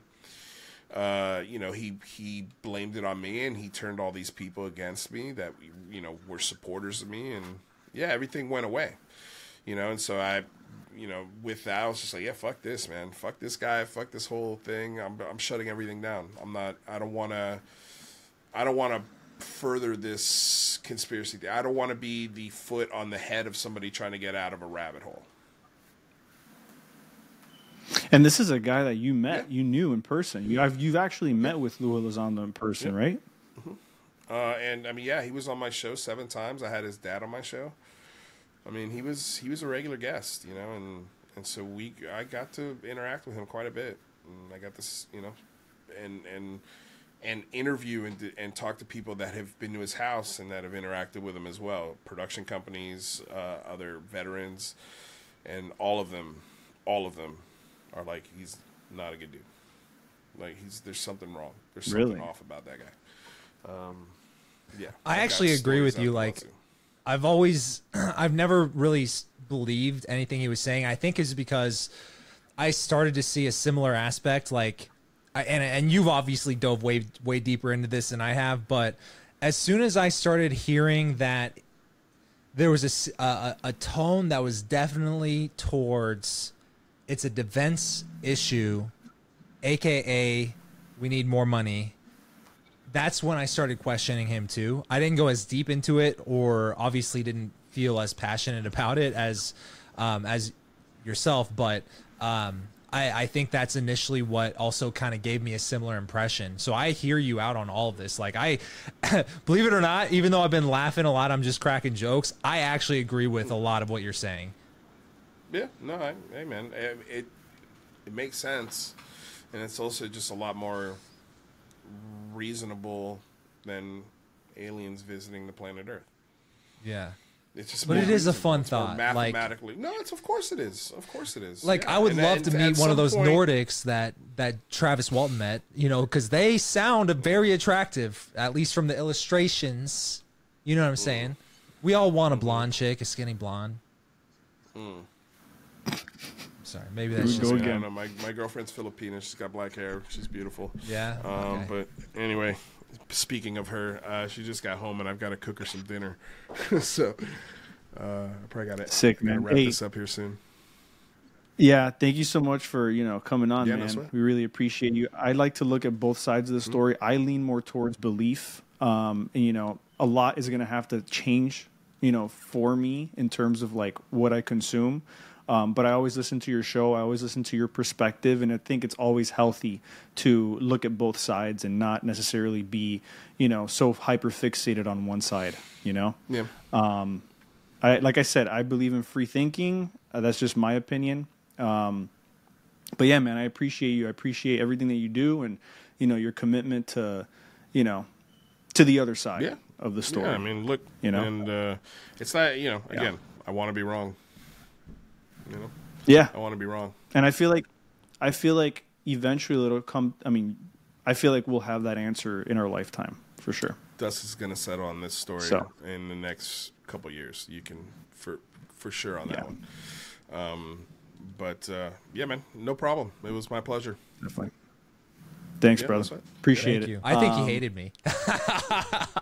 uh, you know, he he blamed it on me, and he turned all these people against me that you know were supporters of me, and yeah, everything went away, you know, and so I. You know, with that, I was just like, "Yeah, fuck this, man. Fuck this guy. Fuck this whole thing. I'm, I'm shutting everything down. I'm not. I don't want to. I don't want to further this conspiracy. I don't want to be the foot on the head of somebody trying to get out of a rabbit hole. And this is a guy that you met, Yeah. you knew in person. You have you've actually met with Lue Elizondo in person, right? Uh, and I mean, yeah, he was on my show seven times. I had his dad on my show. I mean, he was he was a regular guest, you know, and and so we I got to interact with him quite a bit, and I got this, you know, and and and interview and and talk to people that have been to his house and that have interacted with him as well, production companies, uh, other veterans, and all of them, all of them, are like he's not a good dude. Like he's there's something wrong. There's something Really? off about that guy. Um, yeah, I actually agree with you, like- I've always, I've never really believed anything he was saying. I think is because I started to see a similar aspect, like, I, and and you've obviously dove way way deeper into this than I have. But as soon as I started hearing that there was a a tone that was definitely towards it's a defense issue, aka we need more money that's when I started questioning him too. I didn't go as deep into it, or obviously didn't feel as passionate about it as um, as yourself. But um, I, I think that's initially what also kind of gave me a similar impression. So I hear you out on all of this. Like I, believe it or not, even though I've been laughing a lot, I'm just cracking jokes. I actually agree with a lot of what you're saying. Yeah, no, I, hey man, it, it it makes sense, and it's also just a lot more reasonable than aliens visiting the planet Earth. Yeah. It's just, But it is a fun thought, like- Mathematically, no, it's of course it is. Of course it is. Like Yeah, I would and- love and to meet one of those point- Nordics that that Travis Walton met, you know, because they sound very attractive, at least from the illustrations. You know what I'm mm. saying? We all want a mm-hmm. blonde chick, a skinny blonde. Mm. Sorry, maybe that's we just go again. don't. My my girlfriend's Filipina. She's got black hair. She's beautiful. yeah. Um, okay. But anyway, speaking of her, uh, she just got home and I've got to cook her some dinner. so uh, I probably got to Sick, gotta man. wrap Hey. this up here soon. Yeah, thank you so much for you know coming on, Yeah, man. sweat. we really appreciate you. I like to look at both sides of the story. I lean more towards belief. Um, and you know, a lot is going to have to change, you know, for me in terms of like what I consume. Um, but I always listen to your show. I always listen to your perspective, and I think it's always healthy to look at both sides and not necessarily be, you know, so hyper fixated on one side. You know. Yeah. Um, I, like I said, I believe in free thinking. Uh, that's just my opinion. Um, but yeah, man, I appreciate you. I appreciate everything that you do, and you know your commitment to, you know, to the other side Yeah. of the story. Yeah, I mean, look, You know? and uh, it's not, you know, again, I want to be wrong. You know, yeah, I want to be wrong. and I feel like, I feel like eventually it'll come. I mean, I feel like we'll have that answer in our lifetime for sure. Dust is going to settle on this story So. in the next couple years. You can for for sure on that Yeah. one. Um, but uh, yeah, man, no problem. It was my pleasure. Definitely. Thanks, Yeah, brother. right. Appreciate Thank it. you. I think he Um, hated me. Ah,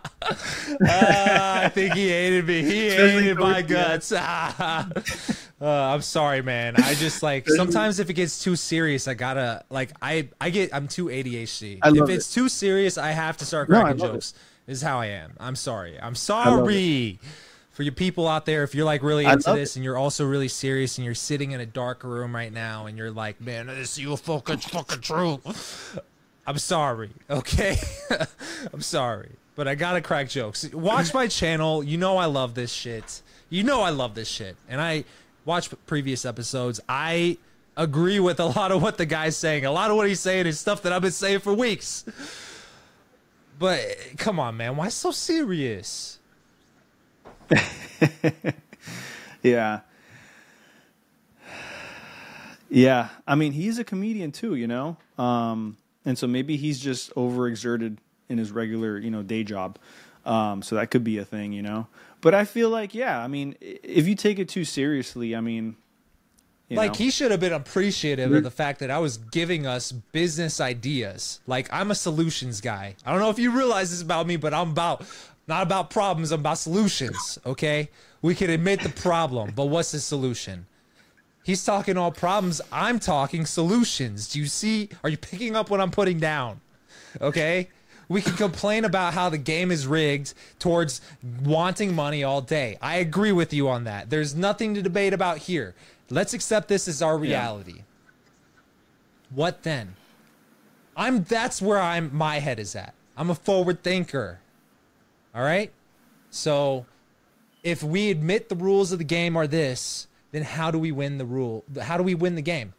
I think he hated me. He hated my towards the end. guts. uh, I'm sorry, man. I just like sometimes if it gets too serious, I gotta like I I get I'm too ADHD. If it's it. too serious, I have to start No, cracking it. jokes. This is how I am. I'm sorry. I'm sorry. For you people out there, if you're like really into this and you're also really serious and you're sitting in a dark room right now and you're like, man, this is you fucking fucking true. I'm sorry, okay? I'm sorry, but I gotta crack jokes. Watch my channel. You know I love this shit. You know I love this shit. And I watch previous episodes. I agree with a lot of what the guy's saying. A lot of what he's saying is stuff that I've been saying for weeks. But come on, man. Why so serious? Yeah. Yeah. I mean, he's a comedian too, you know? Um, and so maybe he's just overexerted in his regular, you know, day job. Um, so that could be a thing, you know? But I feel like, yeah, I mean, if you take it too seriously, I mean, you like know, he should have been appreciative of the fact that I was giving us business ideas. Like I'm a solutions guy. I don't know if you realize this about me, but I'm about not about problems, I'm about solutions, okay? We can admit the problem, but what's the solution? He's talking all problems, I'm talking solutions. Do you see? Are you picking up what I'm putting down? Okay? We can complain about how the game is rigged towards wanting money all day. I agree with you on that. There's nothing to debate about here. Let's accept this as our reality. What then? I'm that's where I'm my head is at. I'm a forward thinker. All right? So if we admit the rules of the game are this, then how do we win the rule? How do we win the game?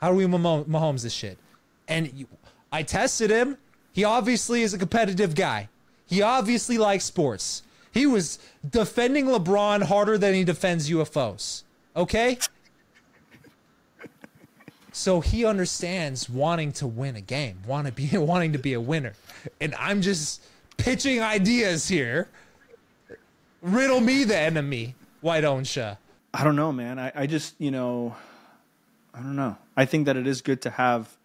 How do we Mah- Mahomes this shit? And you, I tested him. He obviously is a competitive guy. He obviously likes sports. He was defending LeBron harder than he defends UFOs. Okay? So he understands wanting to win a game, want to be wanting to be a winner. And I'm just pitching ideas here. Riddle me the enemy, why don't ya? I don't know, man. I, I just, you know, I don't know. I think that it is good to have,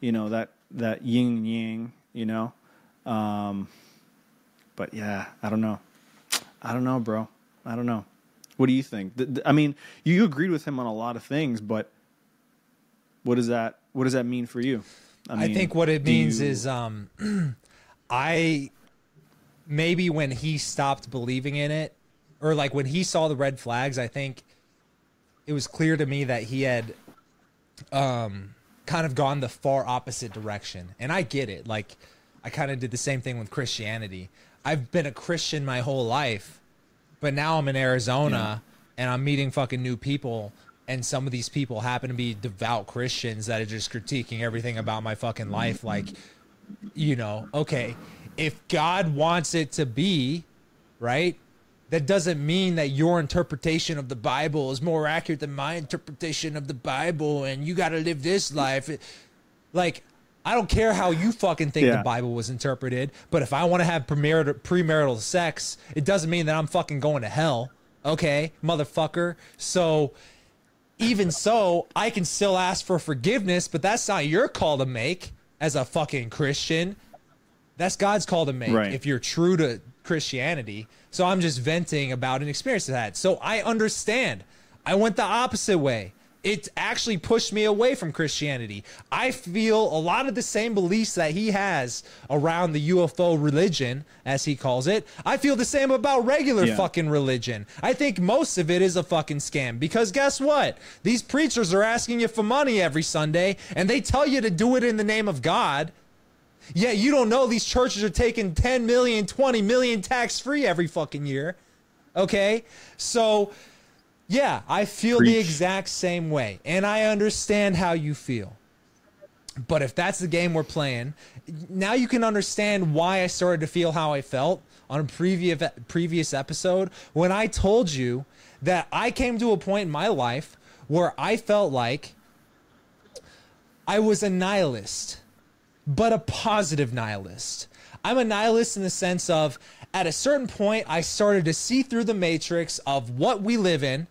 you know, that that yin yang, you know. Um, but yeah, I don't know. I don't know, bro. I don't know. What do you think? Th- th- I mean, you, you agreed with him on a lot of things, but what does that what does that mean for you? I mean, think what it means you- is um I maybe when he stopped believing in it or like when he saw the red flags, I think it was clear to me that he had um kind of gone the far opposite direction. And I get it. Like I kind of did the same thing with Christianity. I've been a Christian my whole life, but now I'm in Arizona and I'm meeting fucking new people and some of these people happen to be devout Christians that are just critiquing everything about my fucking life mm-hmm. like you know, okay, if God wants it to be, right? That doesn't mean that your interpretation of the Bible is more accurate than my interpretation of the Bible and you got to live this life. Like I don't care how you fucking think the Bible was interpreted, but if I want to have premarital, premarital sex, it doesn't mean that I'm fucking going to hell. Okay, motherfucker. So even so, I can still ask for forgiveness, but that's not your call to make as a fucking Christian. That's God's call to make Right. if you're true to Christianity. So I'm just venting about an experience I had. So I understand. I went the opposite way. it actually pushed me away from Christianity. I feel a lot of the same beliefs that he has around the UFO religion, as he calls it. I feel the same about regular Yeah. fucking religion. I think most of it is a fucking scam because guess what? These preachers are asking you for money every Sunday and they tell you to do it in the name of God. Yeah, you don't know these churches are taking 10 million, 20 million tax free every fucking year. Okay? So, yeah, I feel the exact same way. And I understand how you feel. But if that's the game we're playing, now you can understand why I started to feel how I felt on a previous previous episode when I told you that I came to a point in my life where I felt like I was a nihilist, but a positive nihilist. I'm a nihilist in the sense of at a certain point I started to see through the matrix of what we live in.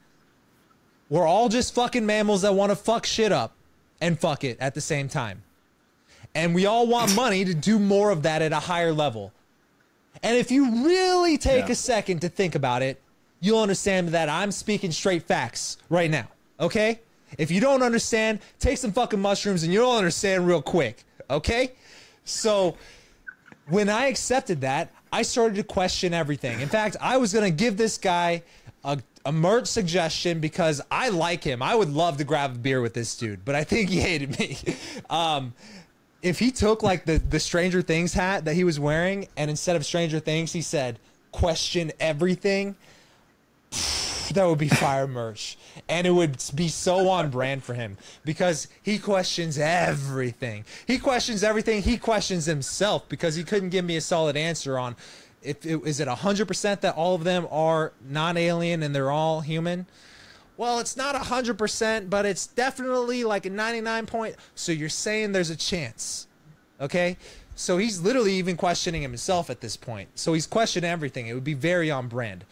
We're all just fucking mammals that want to fuck shit up and fuck it at the same time. And we all want money to do more of that at a higher level. And if you really take Yeah. a second to think about it, you'll understand that I'm speaking straight facts right now. Okay? If you don't understand, take some fucking mushrooms and you'll understand real quick. Okay? So when I accepted that, I started to question everything. In fact, I was going to give this guy a, a merch suggestion because I like him. I would love to grab a beer with this dude, but I think he hated me. Um, if he took like the, the Stranger Things hat that he was wearing, and instead of Stranger Things, he said, question everything, that would be fire merch. And it would be so on brand for him because he questions everything. He questions everything. He questions himself because he couldn't give me a solid answer on if it, is it 100% that all of them are non-alien and they're all human? Well, it's not 100%, but it's definitely like a 99 point. So you're saying there's a chance. Okay? So he's literally even questioning himself at this point. So he's questioning everything. It would be very on brand.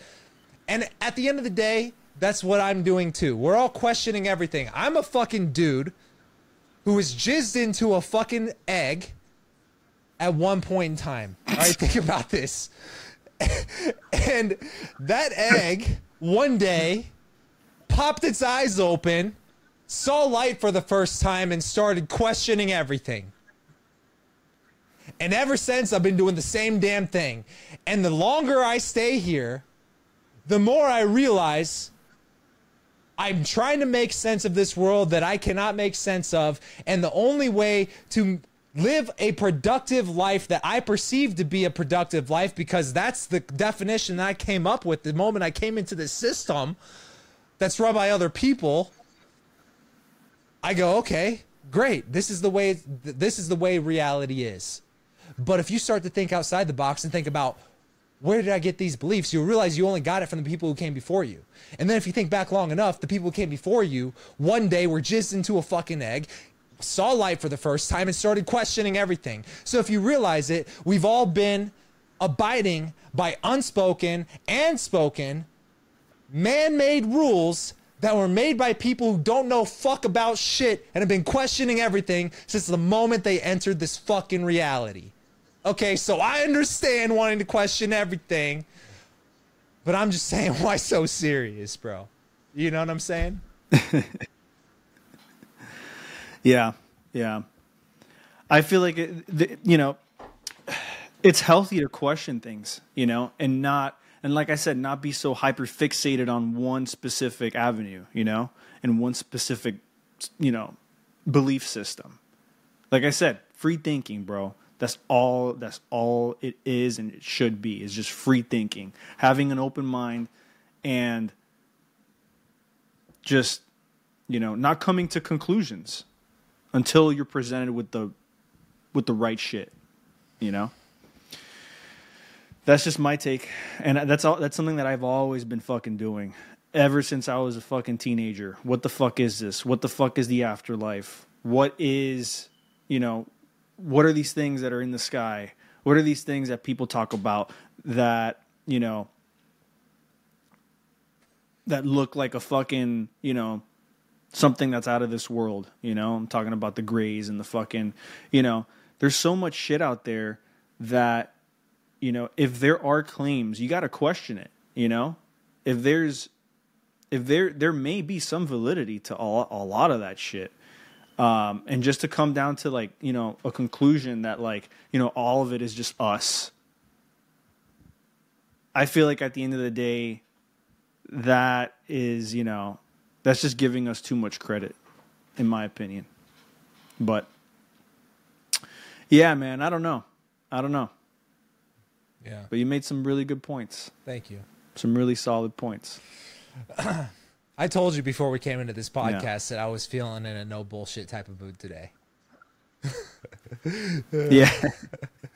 And at the end of the day, that's what I'm doing too. We're all questioning everything. I'm a fucking dude who was jizzed into a fucking egg at one point in time. All right, think about this. and that egg one day popped its eyes open, saw light for the first time, and started questioning everything. And ever since, I've been doing the same damn thing. And the longer I stay here, the more I realize I'm trying to make sense of this world that I cannot make sense of. And the only way to live a productive life that I perceive to be a productive life, because that's the definition that I came up with the moment I came into this system that's run by other people. I go, okay, great. This is the way this is the way reality is. But if you start to think outside the box and think about where did I get these beliefs? You'll realize you only got it from the people who came before you. And then if you think back long enough, the people who came before you one day were jizzed into a fucking egg, saw light for the first time, and started questioning everything. So if you realize it, we've all been abiding by unspoken and spoken man made rules that were made by people who don't know fuck about shit and have been questioning everything since the moment they entered this fucking reality. Okay, so I understand wanting to question everything, but I'm just saying, why so serious, bro? You know what I'm saying? Yeah, yeah. I feel like it, you know, it's healthy to question things, you know, and not and like I said, not be so hyper fixated on one specific avenue, you know, and one specific, you know, belief system. Like I said, free thinking, bro. That's all. That's all it is, and it should be. Is just free thinking, having an open mind, and just you know, not coming to conclusions until you're presented with the with the right shit, you know? That's just my take. And that's all that's something that I've always been fucking doing ever since I was a fucking teenager. What the fuck is this? What the fuck is the afterlife? What is, you know, what are these things that are in the sky? What are these things that people talk about that, you know, that look like a fucking, you know, something that's out of this world. You know, I'm talking about the Greys and the fucking, you know, there's so much shit out there that, you know, if there are claims, you got to question it. You know, if there's, if there there may be some validity to all, a lot of that shit. Um, and just to come down to like you know a conclusion that like you know all of it is just us. I feel like at the end of the day, that is you know that's just giving us too much credit, in my opinion. But yeah, man, I don't know. I don't know. Yeah. But you made some really good points. Thank you. Some really solid points. I told you before we came into this podcast that I was feeling in a no bullshit type of mood today. yeah.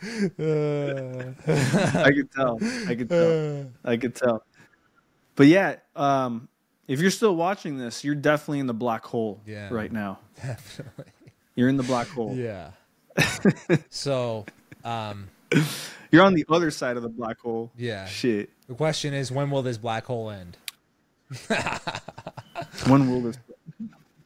I could tell. I could tell. I could tell. But yeah, um, if you're still watching this, you're definitely in the black hole Yeah. right now. Definitely. You're in the black hole. Yeah. so, um, You're on the other side of the black hole. Yeah. Shit. the question is, when will this black hole end? When will this